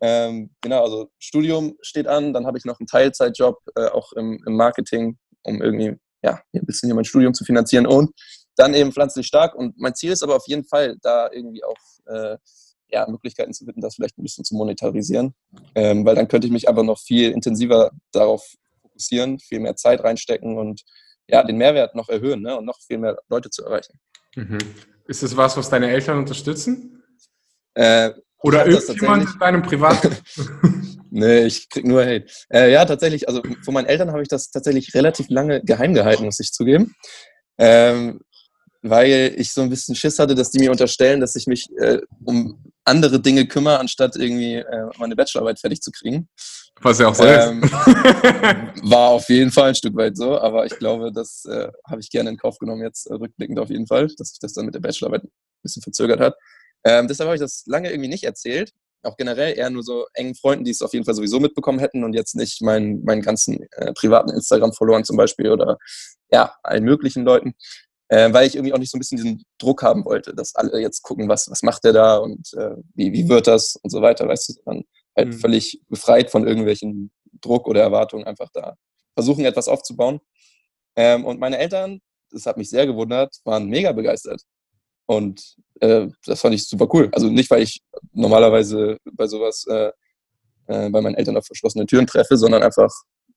Ähm, genau, also Studium steht an, dann habe ich noch einen Teilzeitjob, äh, auch im, im, Marketing, um irgendwie ja, ein bisschen hier mein Studium zu finanzieren und dann eben pflanzlich stark. Und mein Ziel ist aber auf jeden Fall, da irgendwie auch äh, ja, Möglichkeiten zu finden, das vielleicht ein bisschen zu monetarisieren, ähm, weil dann könnte ich mich aber noch viel intensiver darauf fokussieren, viel mehr Zeit reinstecken und ja, den Mehrwert noch erhöhen ne, und noch viel mehr Leute zu erreichen. Mhm. Ist das was, was deine Eltern unterstützen? Äh, Oder irgendjemand in deinem Privat? nee, ich krieg nur Hate. Äh, ja, tatsächlich, also von meinen Eltern habe ich das tatsächlich relativ lange geheim gehalten, muss ich zugeben. Ähm, weil ich so ein bisschen Schiss hatte, dass die mir unterstellen, dass ich mich äh, um andere Dinge kümmere, anstatt irgendwie äh, meine Bachelorarbeit fertig zu kriegen. Was ja auch so ähm, ist. war auf jeden Fall ein Stück weit so, aber ich glaube, das äh, habe ich gerne in Kauf genommen, jetzt äh, rückblickend auf jeden Fall, dass sich das dann mit der Bachelorarbeit ein bisschen verzögert hat. Ähm, deshalb habe ich das lange irgendwie nicht erzählt. Auch generell eher nur so engen Freunden, die es auf jeden Fall sowieso mitbekommen hätten und jetzt nicht meinen, meinen ganzen äh, privaten Instagram-Followern zum Beispiel oder ja, allen möglichen Leuten äh, weil ich irgendwie auch nicht so ein bisschen diesen Druck haben wollte, dass alle jetzt gucken, was, was macht der da und äh, wie, wie wird das und so weiter, weißt du, dann halt mhm. völlig befreit von irgendwelchen Druck oder Erwartungen einfach da versuchen, etwas aufzubauen. Ähm, und meine Eltern, das hat mich sehr gewundert, waren mega begeistert. Und äh, das fand ich super cool. Also nicht, weil ich normalerweise bei sowas äh, äh, bei meinen Eltern auf verschlossene Türen treffe, sondern einfach,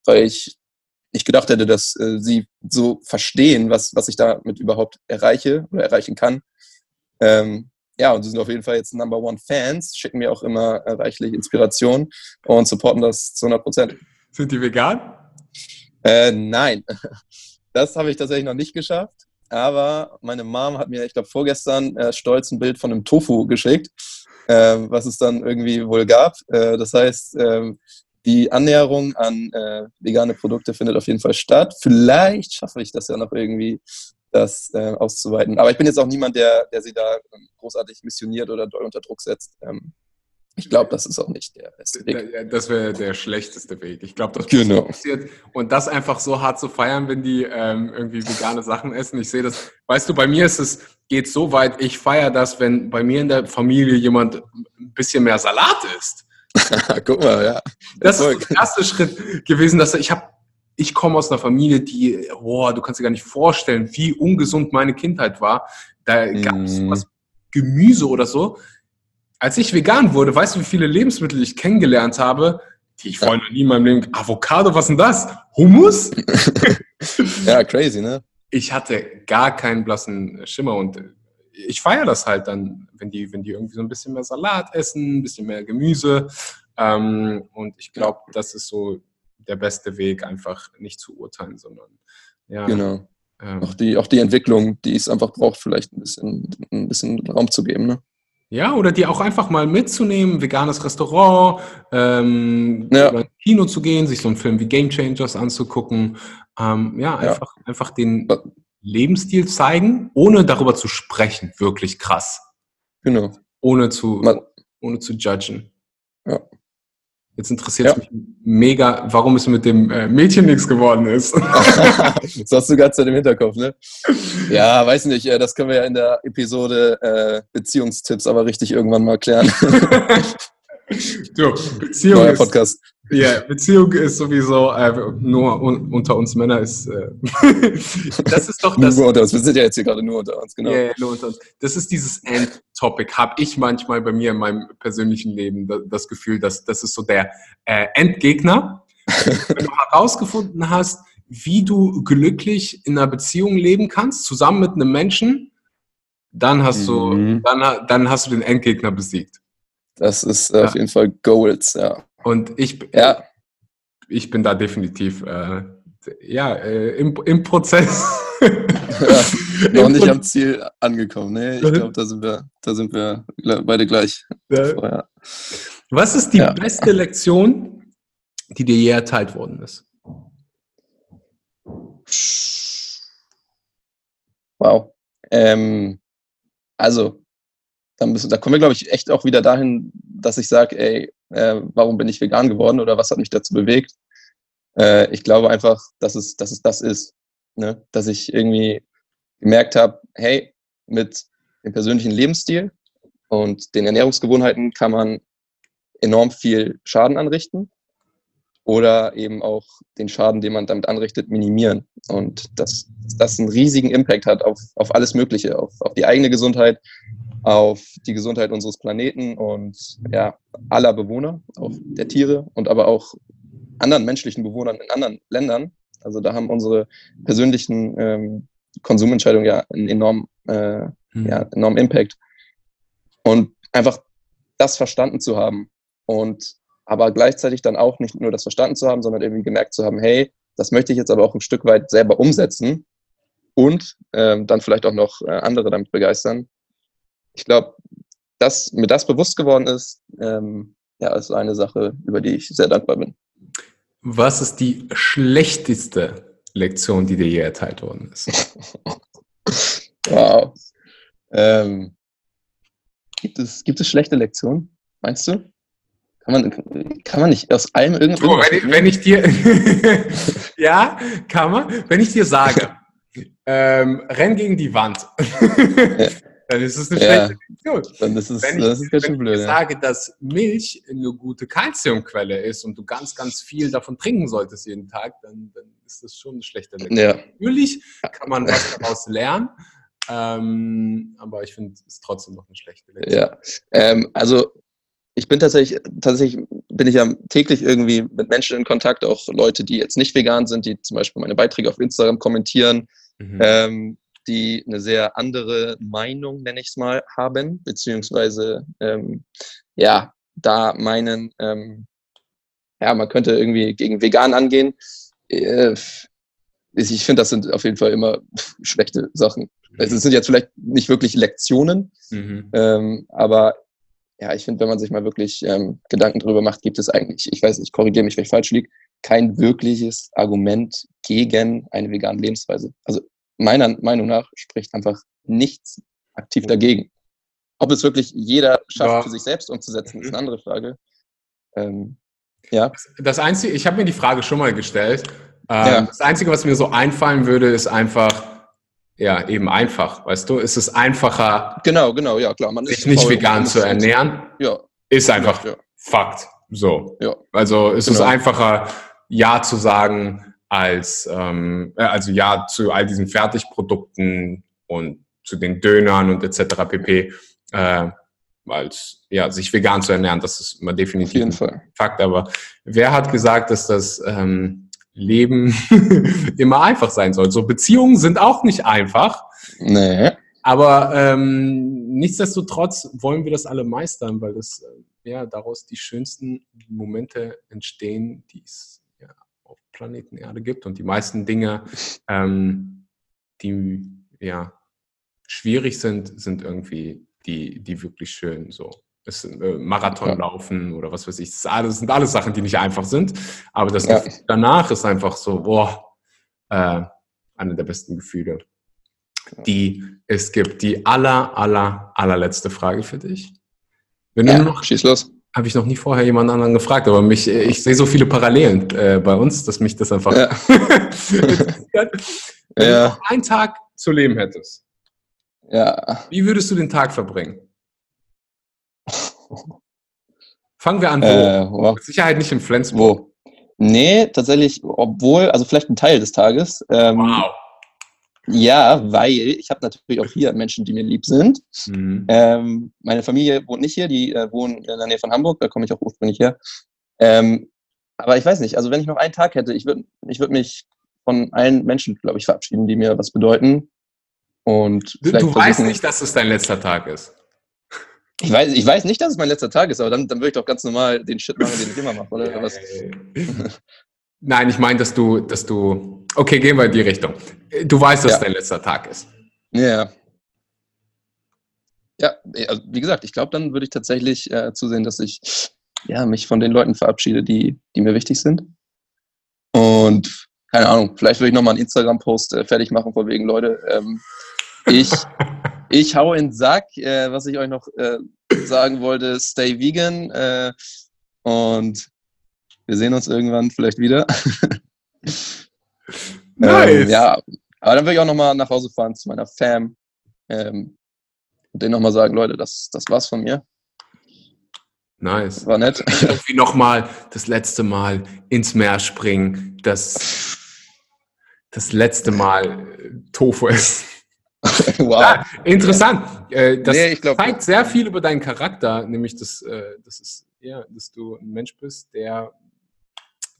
weil ich nicht gedacht hätte, dass äh, sie so verstehen, was, was ich damit überhaupt erreiche oder erreichen kann. Ähm, ja, und sie sind auf jeden Fall jetzt Number One Fans, schicken mir auch immer reichlich Inspiration und supporten das zu 100 Prozent. Sind die vegan? Äh, nein, das habe ich tatsächlich noch nicht geschafft. Aber meine Mom hat mir, ich glaube, vorgestern äh, stolz ein Bild von einem Tofu geschickt, äh, was es dann irgendwie wohl gab. Äh, das heißt, ähm, die Annäherung an äh, vegane Produkte findet auf jeden Fall statt. Vielleicht schaffe ich das ja noch irgendwie, das äh, auszuweiten. Aber ich bin jetzt auch niemand, der, der sie da ähm, großartig missioniert oder doll unter Druck setzt. Ähm, ich glaube, das ist auch nicht der beste Weg. Das wäre der schlechteste Weg. Ich glaube, das genau. passiert. Und das einfach so hart zu feiern, wenn die ähm, irgendwie vegane Sachen essen. Ich sehe das, weißt du, bei mir ist es, geht so weit, ich feiere das, wenn bei mir in der Familie jemand ein bisschen mehr Salat isst. Guck mal, ja. Das ist der erste Schritt gewesen, dass ich habe ich komme aus einer Familie, die, boah, du kannst dir gar nicht vorstellen, wie ungesund meine Kindheit war. Da gab es mm. was Gemüse oder so. Als ich vegan wurde, weißt du, wie viele Lebensmittel ich kennengelernt habe, die ich vorher noch nie in meinem Leben. Avocado, was denn das? Hummus? ja, crazy, ne? Ich hatte gar keinen blassen Schimmer und ich feiere das halt dann, wenn die, wenn die irgendwie so ein bisschen mehr Salat essen, ein bisschen mehr Gemüse. Ähm, und ich glaube, das ist so der beste Weg, einfach nicht zu urteilen, sondern ja. Genau. Ähm, auch, die, auch die Entwicklung, die es einfach braucht, vielleicht ein bisschen, ein bisschen Raum zu geben. Ne? Ja, oder die auch einfach mal mitzunehmen, veganes Restaurant, ähm, ja. ins Kino zu gehen, sich so einen Film wie Game Changers anzugucken. Ähm, ja, einfach, ja. einfach den Lebensstil zeigen, ohne darüber zu sprechen. Wirklich krass. Genau. Ohne zu, Man, ohne zu judgen. Ja. Jetzt interessiert es ja. mich mega, warum es mit dem äh, Mädchen nichts geworden ist. das hast du ganz in dem Hinterkopf, ne? Ja, weiß nicht. Äh, das können wir ja in der Episode äh, Beziehungstipps aber richtig irgendwann mal klären. so, Beziehung Neuer Podcast. Ja, Beziehung ist sowieso äh, nur un unter uns Männer ist. Äh, das ist doch das. Nur unter uns. Wir sind ja jetzt hier gerade nur unter uns, genau. Ja, ja nur unter uns. Das ist dieses End-Topic. Habe ich manchmal bei mir in meinem persönlichen Leben das Gefühl, dass das ist so der äh, Endgegner. Wenn du herausgefunden hast, wie du glücklich in einer Beziehung leben kannst, zusammen mit einem Menschen, dann hast du, mhm. dann, dann hast du den Endgegner besiegt. Das ist ja. auf jeden Fall Goals, ja. Und ich, ja. ich bin da definitiv äh, ja, äh, im, im Prozess. ja, noch nicht am Ziel angekommen. Nee, ich glaube, da sind wir, da sind wir beide gleich. Ja. Was ist die beste Lektion, die dir je erteilt worden ist? Wow. Ähm, also, da kommen wir, glaube ich, echt auch wieder dahin, dass ich sage, ey, äh, warum bin ich vegan geworden oder was hat mich dazu bewegt? Äh, ich glaube einfach, dass es, dass es das ist. Ne? Dass ich irgendwie gemerkt habe, hey, mit dem persönlichen Lebensstil und den Ernährungsgewohnheiten kann man enorm viel Schaden anrichten oder eben auch den Schaden, den man damit anrichtet, minimieren. Und dass das einen riesigen Impact hat auf, auf alles Mögliche, auf, auf die eigene Gesundheit, auf die Gesundheit unseres Planeten und ja, aller Bewohner, auch der Tiere und aber auch anderen menschlichen Bewohnern in anderen Ländern. Also da haben unsere persönlichen ähm, Konsumentscheidungen ja einen enorm, äh, mhm. ja, enormen Impact. Und einfach das verstanden zu haben und aber gleichzeitig dann auch nicht nur das verstanden zu haben, sondern irgendwie gemerkt zu haben, hey, das möchte ich jetzt aber auch ein Stück weit selber umsetzen und ähm, dann vielleicht auch noch äh, andere damit begeistern ich glaube, dass mir das bewusst geworden ist, ähm, ja, ist eine Sache, über die ich sehr dankbar bin. Was ist die schlechteste Lektion, die dir je erteilt worden ist? wow. Ähm, gibt, es, gibt es schlechte Lektionen, meinst du? Kann man, kann man nicht aus allem irgendwas. Oh, wenn, ich, wenn ich dir. ja, kann man. Wenn ich dir sage, ähm, renn gegen die Wand. Dann ist es eine ja, schlechte Lektion. Dann ist es, wenn ich, das ist ganz schön blöd. Wenn ich sage, dass Milch eine gute Kalziumquelle ist und du ganz, ganz viel davon trinken solltest jeden Tag, dann, dann ist das schon eine schlechte Lektion. Ja. Natürlich kann man was daraus lernen, ähm, aber ich finde es trotzdem noch eine schlechte Lektion. Ja, ähm, also ich bin tatsächlich, tatsächlich bin ich ja täglich irgendwie mit Menschen in Kontakt, auch Leute, die jetzt nicht vegan sind, die zum Beispiel meine Beiträge auf Instagram kommentieren. Mhm. Ähm, die eine sehr andere Meinung, nenne ich es mal, haben, beziehungsweise ähm, ja, da meinen, ähm, ja, man könnte irgendwie gegen vegan angehen. Äh, ich finde, das sind auf jeden Fall immer schlechte Sachen. Also, es sind jetzt vielleicht nicht wirklich Lektionen, mhm. ähm, aber ja, ich finde, wenn man sich mal wirklich ähm, Gedanken darüber macht, gibt es eigentlich, ich weiß nicht, korrigiere mich, wenn ich falsch liege, kein wirkliches Argument gegen eine vegane Lebensweise. Also meiner Meinung nach spricht einfach nichts aktiv dagegen. Ob es wirklich jeder schafft, ja. für sich selbst umzusetzen, ist eine andere Frage. Ähm, ja. Das Einzige, ich habe mir die Frage schon mal gestellt. Ähm, ja. Das Einzige, was mir so einfallen würde, ist einfach, ja, eben einfach, weißt du, ist es einfacher, genau, genau, ja, klar, man sich nicht vegan zu ernähren. Ja. Ist einfach ja. Fakt. So. Ja. Also ist genau. es einfacher, Ja zu sagen, als ähm, äh, also Ja zu all diesen Fertigprodukten und zu den Dönern und etc. pp. Äh, als ja, sich vegan zu ernähren, das ist immer definitiv ein Fall. Fakt. Aber wer hat gesagt, dass das ähm, Leben immer einfach sein soll. So Beziehungen sind auch nicht einfach. Nee. Aber ähm, nichtsdestotrotz wollen wir das alle meistern, weil das äh, ja daraus die schönsten Momente entstehen, die es Planeten Erde gibt. Und die meisten Dinge, ähm, die ja schwierig sind, sind irgendwie die, die wirklich schön so es, äh, Marathon ja. laufen oder was weiß ich. Das, alles, sind alles Sachen, die nicht einfach sind. Aber das ja. danach ist einfach so, boah, äh, eine der besten Gefühle, die es gibt. Die aller, aller, allerletzte Frage für dich. Wenn ja, du noch, schieß los. Habe ich noch nie vorher jemand anderen gefragt, aber mich, ich sehe so viele Parallelen äh, bei uns, dass mich das einfach. Ja. Wenn ja. du einen Tag zu leben hättest, ja. wie würdest du den Tag verbringen? Fangen wir an, wo? Äh, wow. Mit Sicherheit nicht in Flensburg. Wo? Nee, tatsächlich, obwohl, also vielleicht ein Teil des Tages. Ähm, wow. Ja, weil ich habe natürlich auch hier Menschen, die mir lieb sind. Mhm. Ähm, meine Familie wohnt nicht hier, die äh, wohnen in der Nähe von Hamburg, da komme ich auch ursprünglich her. Ähm, aber ich weiß nicht, also wenn ich noch einen Tag hätte, ich würde ich würd mich von allen Menschen, glaube ich, verabschieden, die mir was bedeuten. Und du, du weißt nicht, dass es dein letzter Tag ist. Ich weiß, ich weiß nicht, dass es mein letzter Tag ist, aber dann, dann würde ich doch ganz normal den Shit machen, den ich immer mache, oder was? Nein, ich meine, dass du, dass du. Okay, gehen wir in die Richtung. Du weißt, dass ja. dein letzter Tag ist. Ja. Ja, also wie gesagt, ich glaube, dann würde ich tatsächlich äh, zusehen, dass ich ja, mich von den Leuten verabschiede, die, die mir wichtig sind. Und keine Ahnung, vielleicht würde ich nochmal einen Instagram-Post äh, fertig machen, vor wegen Leute. Ähm, ich Ich hau in den Sack. Äh, was ich euch noch äh, sagen wollte, stay vegan. Äh, und wir sehen uns irgendwann vielleicht wieder. nice. Ähm, ja, aber dann will ich auch nochmal nach Hause fahren zu meiner Fam. Ähm, und denen nochmal sagen, Leute, das, das war's von mir. Nice. War nett. Irgendwie nochmal das letzte Mal ins Meer springen, das, das letzte Mal Tofu essen. wow. Ja, interessant. Äh, das nee, glaub, zeigt sehr viel über deinen Charakter, nämlich dass, äh, das ist, ja, dass du ein Mensch bist, der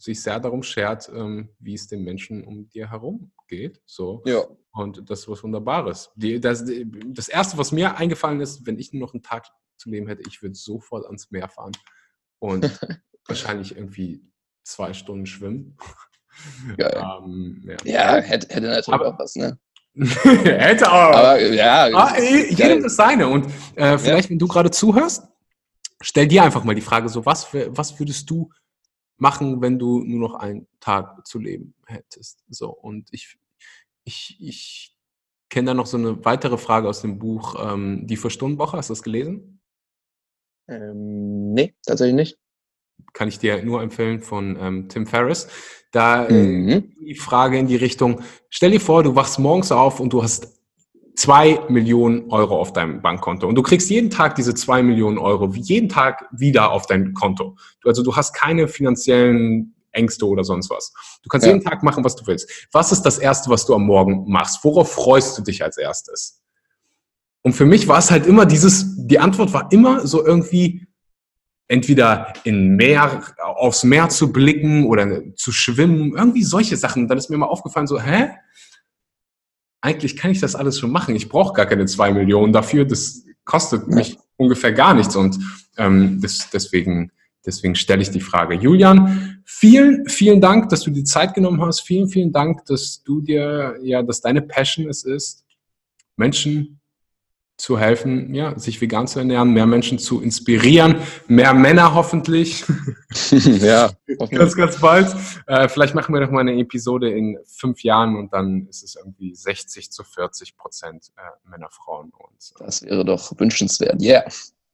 sich sehr darum schert, ähm, wie es den Menschen um dir herum geht. So. Ja. Und das ist was Wunderbares. Die, das, das Erste, was mir eingefallen ist, wenn ich nur noch einen Tag zu leben hätte, ich würde sofort ans Meer fahren und wahrscheinlich irgendwie zwei Stunden schwimmen. Ähm, ja. ja, hätte, hätte natürlich Aber, auch was, ne? Hätte auch. Aber, ja, ah, jedem das seine. Und äh, vielleicht, ja. wenn du gerade zuhörst, stell dir einfach mal die Frage: so, was, was würdest du machen, wenn du nur noch einen Tag zu leben hättest? So, und ich, ich, ich kenne da noch so eine weitere Frage aus dem Buch ähm, Die Vier-Stunden-Woche. Hast du das gelesen? Ähm, nee, tatsächlich nicht kann ich dir nur empfehlen von ähm, Tim Ferriss. Da äh, mhm. die Frage in die Richtung, stell dir vor, du wachst morgens auf und du hast zwei Millionen Euro auf deinem Bankkonto und du kriegst jeden Tag diese zwei Millionen Euro, jeden Tag wieder auf dein Konto. Also du hast keine finanziellen Ängste oder sonst was. Du kannst ja. jeden Tag machen, was du willst. Was ist das Erste, was du am Morgen machst? Worauf freust du dich als erstes? Und für mich war es halt immer dieses, die Antwort war immer so irgendwie, entweder in Meer, aufs Meer zu blicken oder zu schwimmen, irgendwie solche Sachen. Dann ist mir mal aufgefallen, so, hä? Eigentlich kann ich das alles schon machen. Ich brauche gar keine zwei Millionen dafür. Das kostet mich ungefähr gar nichts. Und ähm, das, deswegen, deswegen stelle ich die Frage. Julian, vielen, vielen Dank, dass du die Zeit genommen hast. Vielen, vielen Dank, dass du dir, ja, dass deine Passion es ist, Menschen zu helfen, ja, sich vegan zu ernähren, mehr Menschen zu inspirieren, mehr Männer hoffentlich. ja, ganz, ganz bald. Äh, vielleicht machen wir noch mal eine Episode in fünf Jahren und dann ist es irgendwie 60 zu 40 Prozent äh, Männer, Frauen. Und, äh, das wäre doch wünschenswert, yeah.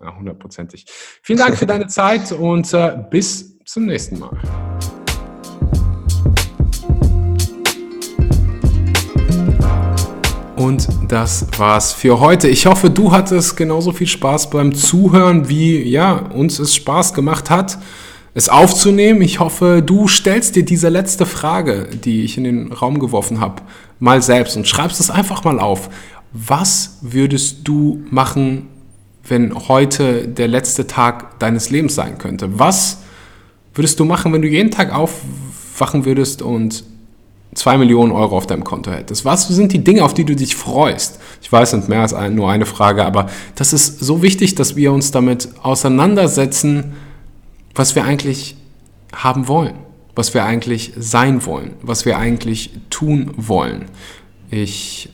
Ja, hundertprozentig. Vielen Dank für deine Zeit und äh, bis zum nächsten Mal. Und das war's für heute. Ich hoffe, du hattest genauso viel Spaß beim Zuhören, wie ja, uns es Spaß gemacht hat, es aufzunehmen. Ich hoffe, du stellst dir diese letzte Frage, die ich in den Raum geworfen habe, mal selbst und schreibst es einfach mal auf. Was würdest du machen, wenn heute der letzte Tag deines Lebens sein könnte? Was würdest du machen, wenn du jeden Tag aufwachen würdest und zwei Millionen Euro auf deinem Konto hättest? Was sind die Dinge, auf die du dich freust? Ich weiß, sind mehr als ein, nur eine Frage, aber das ist so wichtig, dass wir uns damit auseinandersetzen, was wir eigentlich haben wollen, was wir eigentlich sein wollen, was wir eigentlich tun wollen. Ich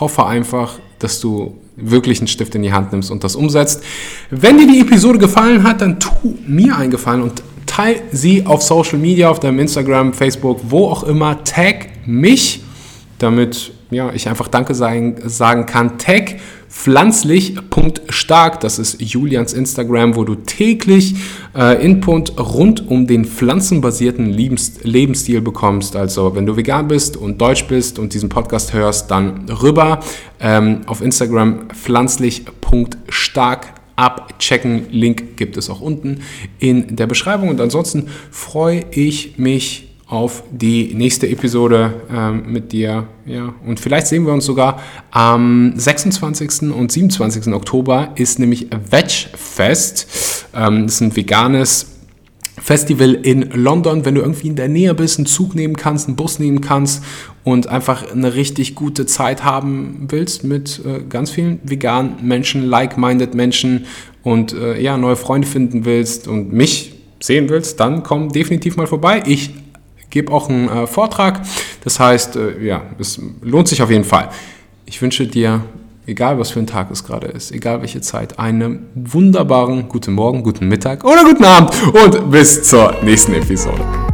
hoffe einfach, dass du wirklich einen Stift in die Hand nimmst und das umsetzt. Wenn dir die Episode gefallen hat, dann tu mir einen Gefallen und teile sie auf Social Media, auf deinem Instagram, Facebook, wo auch immer. Tag mich, damit ja, ich einfach Danke sagen, sagen kann. Tag pflanzlich.stark, das ist Julians Instagram, wo du täglich äh, Input rund um den pflanzenbasierten Lebens Lebensstil bekommst. Also wenn du vegan bist und deutsch bist und diesen Podcast hörst, dann rüber ähm, auf Instagram pflanzlich.stark abchecken. Link gibt es auch unten in der Beschreibung. Und ansonsten freue ich mich auf die nächste Episode ähm, mit dir. Ja, und vielleicht sehen wir uns sogar am 26. und 27. Oktober ist nämlich Veg Fest. Ähm, das ist ein veganes Festival in London, wenn du irgendwie in der Nähe bist, einen Zug nehmen kannst, einen Bus nehmen kannst und einfach eine richtig gute Zeit haben willst mit äh, ganz vielen veganen Menschen, like-minded Menschen und äh, ja, neue Freunde finden willst und mich sehen willst, dann komm definitiv mal vorbei. Ich gebe auch einen äh, Vortrag. Das heißt, äh, ja, es lohnt sich auf jeden Fall. Ich wünsche dir egal was für ein Tag es gerade ist, egal welche Zeit, einen wunderbaren guten Morgen, guten Mittag oder guten Abend und bis zur nächsten Episode.